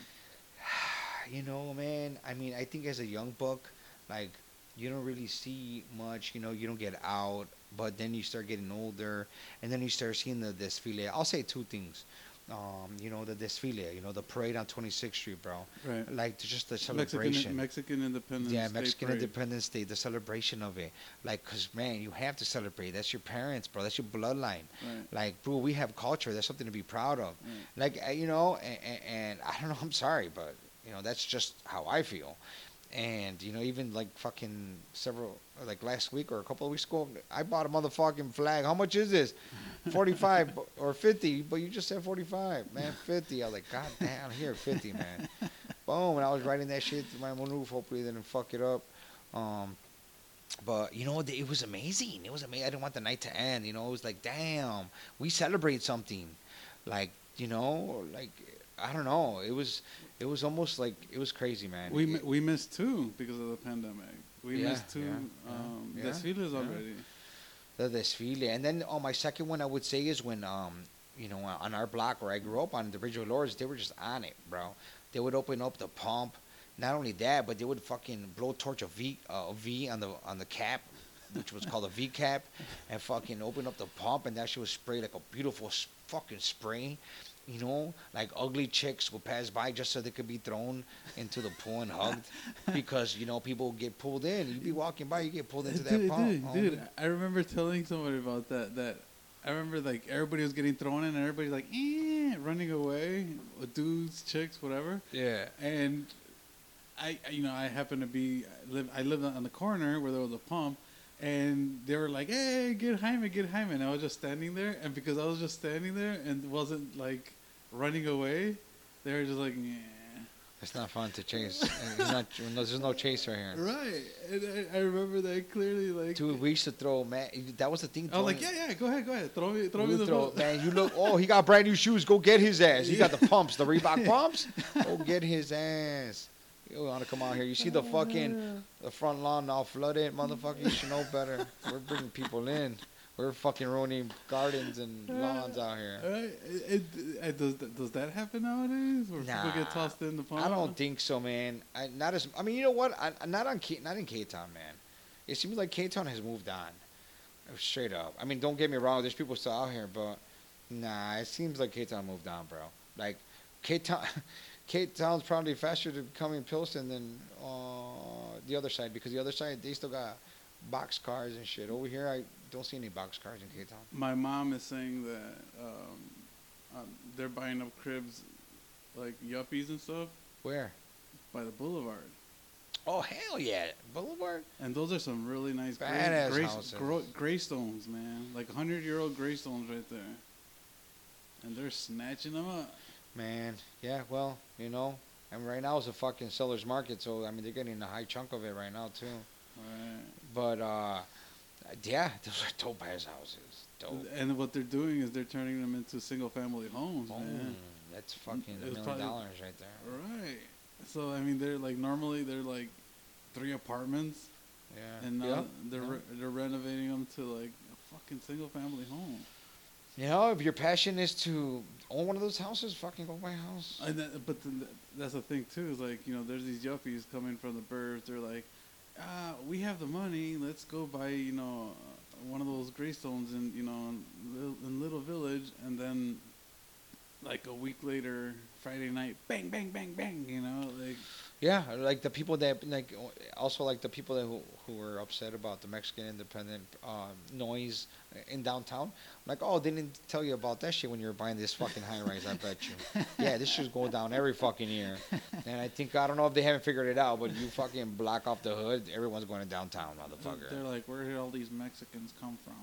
[SPEAKER 1] *sighs*
[SPEAKER 2] You know, man. I mean, I think as a young buck, like you don't really see much. You know, you don't get out. But then you start getting older, and then you start seeing the desfile. I'll say two things. Um, you know, the desfile. You know, the parade on 26th Street, bro.
[SPEAKER 1] Right.
[SPEAKER 2] Like just the celebration.
[SPEAKER 1] Mexican Mexican Independence.
[SPEAKER 2] yeah,
[SPEAKER 1] Day
[SPEAKER 2] Mexican
[SPEAKER 1] Parade.
[SPEAKER 2] Independence Day, the celebration of it. Like, cause man, you have to celebrate. That's your parents, bro. That's your bloodline.
[SPEAKER 1] Right.
[SPEAKER 2] Like, bro, we have culture. That's something to be proud of.
[SPEAKER 1] right.
[SPEAKER 2] Like, uh, you know, and, and I don't know. I'm sorry, but you know, that's just how I feel. And you know, even like fucking several, like last week or a couple of weeks ago, I bought a motherfucking flag. How much is this? Forty-five *laughs* or fifty? But you just said forty-five, man. Fifty. I was like, God damn, here fifty, man. *laughs* Boom. And I was writing that shit to my roof. Hopefully, they didn't fuck it up. Um, but you know, it was amazing. It was amazing. I didn't want the night to end. You know, it was like, damn, we celebrate something. Like, you know, like I don't know. It was, it was almost like it was crazy, man.
[SPEAKER 1] We
[SPEAKER 2] It-
[SPEAKER 1] we missed two because of the pandemic. We
[SPEAKER 2] Yeah,
[SPEAKER 1] missed two
[SPEAKER 2] yeah,
[SPEAKER 1] um,
[SPEAKER 2] yeah,
[SPEAKER 1] desfiles already.
[SPEAKER 2] the desfile. And then on my second one, I would say is when, um, you know, on our block where I grew up on the Bridge of Lords, they were just on it, bro. They would open up the pump. Not only that, but they would fucking blow torch a V, uh, a V on the on the cap, which was called a V cap, and fucking open up the pump, and that shit would spray like a beautiful s- fucking spray. You know, like ugly chicks would pass by just so they could be thrown into the pool and hugged, *laughs* because you know people get pulled in. You'd be walking by, you get pulled into that pump.
[SPEAKER 1] dude,
[SPEAKER 2] homie.
[SPEAKER 1] dude, I remember telling somebody about that. That I remember like everybody was getting thrown in, and everybody's like, eh, running away, dudes, chicks, whatever.
[SPEAKER 2] Yeah.
[SPEAKER 1] And I, I- you know, I happened to be I live. I lived on the corner where there was a pump, and they were like, "Hey, get Jaime, get Jaime." And I was just standing there, and because I was just standing there and wasn't like running away, they were just like, "Yeah."
[SPEAKER 2] It's not fun to chase. *laughs* Not, there's no chaser here.
[SPEAKER 1] Right, and I, I remember that clearly. Like,
[SPEAKER 2] Dude, we used to throw, man. That was the thing.
[SPEAKER 1] I was like, "Yeah, yeah, go ahead, go ahead, throw me, throw me the
[SPEAKER 2] throw,
[SPEAKER 1] ball."
[SPEAKER 2] man, you look. Oh, he got brand new shoes. Go get his ass. He got the *laughs* pumps, the Reebok pumps. *laughs* Go get his ass. You want to come out here? You see the fucking the front lawn all flooded, motherfucker. You should know better. We're bringing people in. We're fucking ruining gardens and lawns out here.
[SPEAKER 1] Right? It, it, it- does that- does that happen nowadays? Where people get tossed in the pond?
[SPEAKER 2] I don't think so, man. I, not as. I mean, you know what? I, not on K, not in K Town, man. It seems like K Town has moved on. Uh, Straight up. I mean, don't get me wrong. There's people still out here, but nah, it seems like K Town moved on, bro. Like K Town, *laughs* K Town's probably faster to come in Pilsen than uh, the other side because the other side they still got box cars and shit. Over here, I don't see any box cars in K Town.
[SPEAKER 1] My mom is saying that um, um, they're buying up cribs, like yuppies and stuff,
[SPEAKER 2] Where?
[SPEAKER 1] by the boulevard.
[SPEAKER 2] Oh hell yeah, Boulevard.
[SPEAKER 1] And those are some really nice gray,
[SPEAKER 2] Badass
[SPEAKER 1] gray,
[SPEAKER 2] houses.
[SPEAKER 1] gro- graystones, man. Like hundred year old graystones right there. And they're snatching them up.
[SPEAKER 2] Man, yeah, well, you know, and right now it's a fucking seller's market, so I mean they're getting a high chunk of it right now too.
[SPEAKER 1] Right.
[SPEAKER 2] But uh, yeah, *laughs* those are dope ass houses. Dope.
[SPEAKER 1] And what they're doing is they're turning them into single family homes,
[SPEAKER 2] Boom.
[SPEAKER 1] man.
[SPEAKER 2] That's fucking a million dollars right there.
[SPEAKER 1] Right. So I mean, they're like normally they're like three apartments,
[SPEAKER 2] Yeah.
[SPEAKER 1] and now
[SPEAKER 2] yeah.
[SPEAKER 1] they're
[SPEAKER 2] yeah.
[SPEAKER 1] re- they're renovating them to like a fucking single family home.
[SPEAKER 2] You know, if your passion is to own one of those houses, fucking go buy a house.
[SPEAKER 1] But then th- that's the thing too is like you know there's these yuppies coming from the burbs. They're like, ah, we have the money. Let's go buy you know one of those graystones in you know in Little Village, and then like a week later, Friday night, bang, bang, bang, bang. You know, like
[SPEAKER 2] Yeah, like the people that like also like the people that who, who were upset about the Mexican independent uh, noise in downtown. I'm Like, oh, they didn't tell you about that shit when you were buying this fucking high rise. I bet you. *laughs* Yeah, this shit's going down every fucking year. And I think I don't know if they haven't figured it out, but you fucking block off the hood, everyone's going to downtown, motherfucker.
[SPEAKER 1] they're like, where did all these Mexicans come from?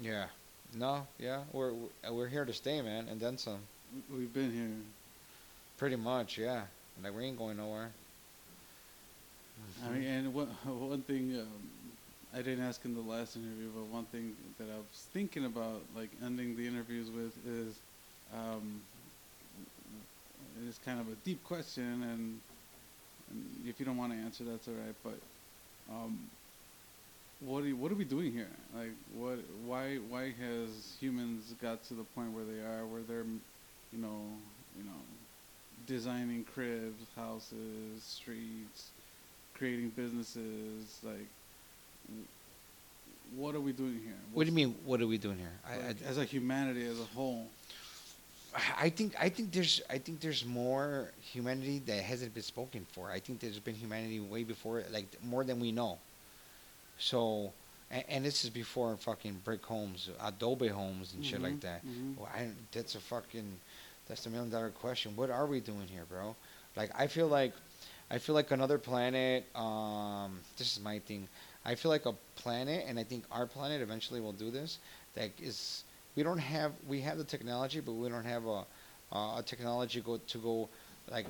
[SPEAKER 2] Yeah. No, yeah, we're we're here to stay, man, and then some.
[SPEAKER 1] We- We've been here.
[SPEAKER 2] Pretty much, yeah. Like we ain't going nowhere.
[SPEAKER 1] I mean, and one *laughs* one thing um, I didn't ask in the last interview, but one thing that I was thinking about, like ending the interviews with, is um, it's kind of a deep question, and, and if you don't want to answer, that's all right. But um, what are what are we doing here? Like, what why why has humans got to the point where they are, where they're, you know, you know, designing cribs, houses, streets, creating businesses, like what are we doing here?
[SPEAKER 2] What do you mean? What are we doing here? I, I,
[SPEAKER 1] as a humanity as a whole?
[SPEAKER 2] I think I think there's I think there's more humanity that hasn't been spoken for. I think there's been humanity way before, like more than we know. So, and, and this is before fucking brick homes, adobe homes, and shit like
[SPEAKER 1] Mhm,
[SPEAKER 2] that.
[SPEAKER 1] mhm.
[SPEAKER 2] Well, I, that's a fucking that's the million dollar question. What are we doing here, bro? Like I feel like I feel like another planet. Um, this is my thing. I feel like a planet, and I think our planet eventually will do this. That is, we don't have we have the technology, but we don't have a uh, a technology go to go like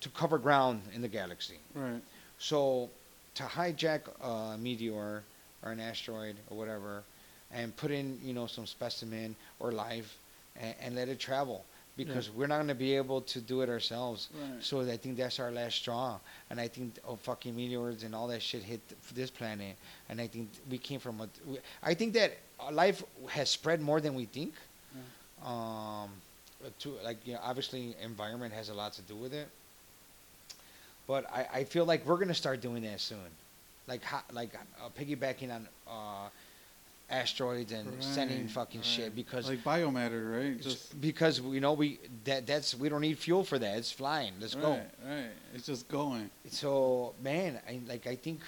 [SPEAKER 2] to cover ground in the galaxy.
[SPEAKER 1] Right.
[SPEAKER 2] So to hijack a meteor or an asteroid or whatever, and put in you know some specimen or life, and, and let it travel because we're not going to be able to do it ourselves.
[SPEAKER 1] Right.
[SPEAKER 2] So I think that's our last straw, and I think oh, fucking meteors and all that shit hit this planet, and I think we came from a. we- I think that life has spread more than we think. Um, to like you know, obviously environment has a lot to do with it. But I, I feel like we're gonna start doing that soon, like like uh, piggybacking on uh, asteroids and sending fucking
[SPEAKER 1] right.
[SPEAKER 2] shit because
[SPEAKER 1] like biomatter, right? Just
[SPEAKER 2] because you know we that that's we don't need fuel for that. It's flying. Let's go.
[SPEAKER 1] right, right. It's just going.
[SPEAKER 2] So man, I like I think,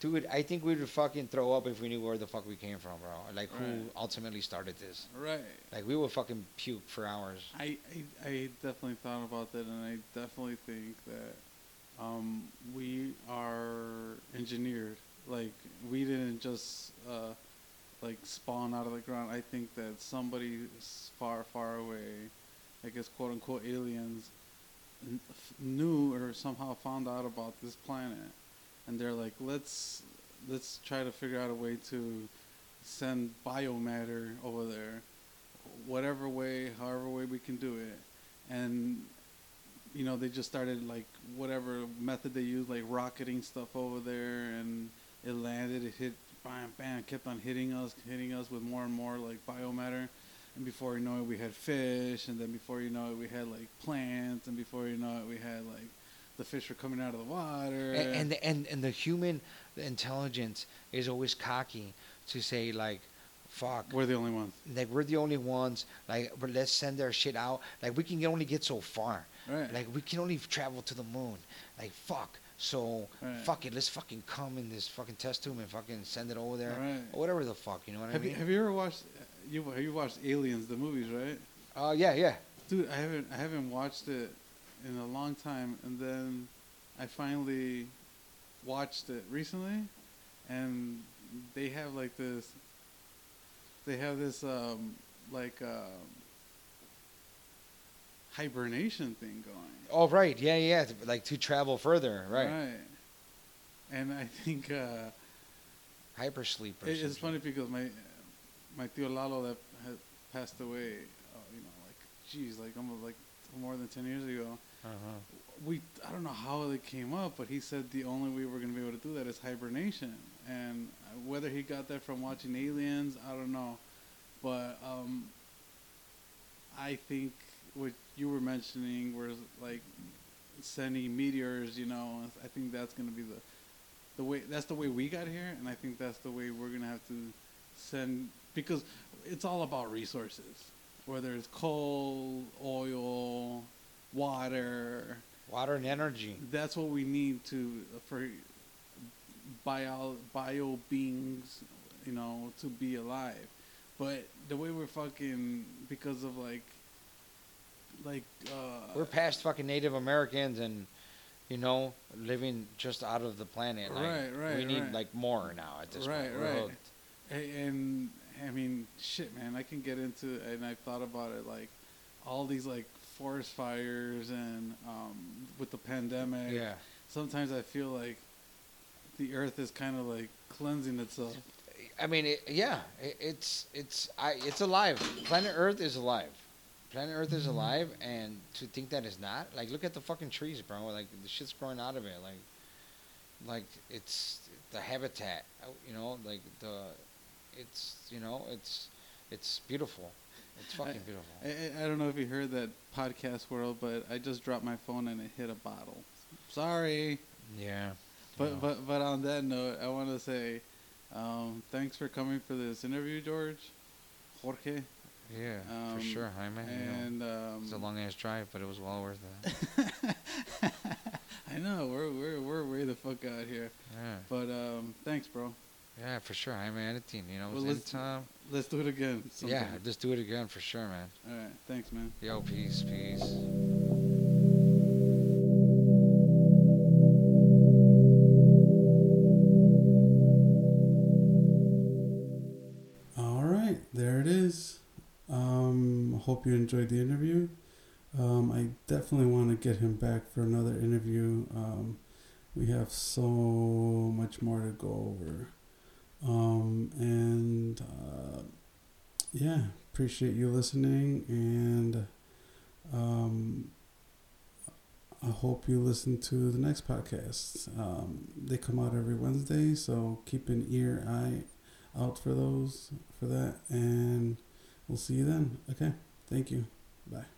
[SPEAKER 2] dude, I think we would fucking throw up if we knew where the fuck we came from, bro. Like who ultimately started this?
[SPEAKER 1] Right.
[SPEAKER 2] Like we would fucking puke for hours.
[SPEAKER 1] I, I, I definitely thought about that, and I definitely think that um, we are engineered. Like we didn't just uh, like spawn out of the ground. I think that somebody far, far away, I guess quote unquote aliens, n- knew or somehow found out about this planet, and they're like, let's let's try to figure out a way to send biomatter over there whatever way, however way we can do it. And you know, they just started like whatever method they used, like rocketing stuff over there, and it landed. It hit bam, bam, kept on hitting us, hitting us with more and more like biomatter. And before you know it, we had fish, and then before you know it, we had like plants, and before you know it, we had like the fish were coming out of the water.
[SPEAKER 2] And and the, and, and the human intelligence is always cocky to say like, "Fuck,
[SPEAKER 1] we're the only ones."
[SPEAKER 2] like we're the only ones. Like, but let's send our shit out. Like we can only get so far.
[SPEAKER 1] Right.
[SPEAKER 2] Like we can only travel to the moon. Like fuck. So
[SPEAKER 1] Right.
[SPEAKER 2] fuck it. Let's fucking come in this fucking test tube and fucking send it over there.
[SPEAKER 1] Right.
[SPEAKER 2] Or whatever the fuck. You know what
[SPEAKER 1] have
[SPEAKER 2] I mean?
[SPEAKER 1] you have you ever watched you have you watched Aliens the movies right?
[SPEAKER 2] Oh yeah, yeah.
[SPEAKER 1] Dude, I haven't I haven't watched it in a long time, and then I finally watched it recently, and they have like this. They have this um, like um, hibernation thing going.
[SPEAKER 2] Oh right, yeah, yeah. Like to travel further, right? Right.
[SPEAKER 1] And I think uh,
[SPEAKER 2] Hypersleep.
[SPEAKER 1] It, it's funny because my my tío Lalo that had passed away, uh, you know, like geez, like almost like more than ten years ago.
[SPEAKER 2] Uh-huh.
[SPEAKER 1] we I don't know how it came up, but he said the only way we're gonna be able to do that is hibernation, and whether he got that from watching Aliens, I don't know, but um, I think what you were mentioning was like sending meteors. You know, I think that's gonna be the the way. That's the way we got here, and I think that's the way we're gonna have to send because it's all about resources, whether it's coal, oil, water
[SPEAKER 2] Water and energy.
[SPEAKER 1] that's what we need to for bio bio beings, you know, to be alive. But the way we're fucking because of like like uh
[SPEAKER 2] We're past fucking Native Americans and, you know, living just out of the planet. Like,
[SPEAKER 1] Right, right,
[SPEAKER 2] We need
[SPEAKER 1] right.
[SPEAKER 2] like more now at this
[SPEAKER 1] Right,
[SPEAKER 2] point.
[SPEAKER 1] Right.
[SPEAKER 2] hooked.
[SPEAKER 1] and I mean shit man, I can get into and I've thought about it like all these like forest fires and um with the pandemic.
[SPEAKER 2] Yeah.
[SPEAKER 1] Sometimes I feel like the earth is kind of like cleansing itself.
[SPEAKER 2] I mean, it, yeah, it, it's it's I it's alive. Planet Earth is alive. Planet Earth is alive, and to think that it's not, like, look at the fucking trees, bro. Like the shit's growing out of it. Like, like it's the habitat. uh, You know, like the, it's you know, it's it's beautiful. It's fucking beautiful.
[SPEAKER 1] I, I- I don't know if you heard that podcast world, but I just dropped my phone and it hit a bottle. Sorry,
[SPEAKER 2] Yeah.
[SPEAKER 1] but
[SPEAKER 2] Yeah.
[SPEAKER 1] but but on that note, I want to say um, thanks for coming for this interview, George, Jorge,
[SPEAKER 2] Yeah,
[SPEAKER 1] um,
[SPEAKER 2] for sure, Jaime. you know,
[SPEAKER 1] and um,
[SPEAKER 2] it's a long ass drive, but it was well worth it. *laughs*
[SPEAKER 1] I know we're we're we're way the fuck out here,
[SPEAKER 2] Yeah,
[SPEAKER 1] but um, thanks, bro.
[SPEAKER 2] yeah, for sure, Jaime. Anything, you know,
[SPEAKER 1] Well, let's-
[SPEAKER 2] anytime.
[SPEAKER 1] Let's do it again.
[SPEAKER 2] Yeah,
[SPEAKER 1] sometime.
[SPEAKER 2] just do it again for sure, man.
[SPEAKER 1] All right. Thanks, man.
[SPEAKER 2] Yo, peace, peace.
[SPEAKER 1] Hope you enjoyed the interview. Um, I definitely want to get him back for another interview. Um, we have so much more to go over. Um, and uh, yeah, appreciate you listening. And um, I hope you listen to the next podcast. Um, they come out every Wednesday, so keep an ear, eye out for those for that and we'll see you then okay thank you. Bye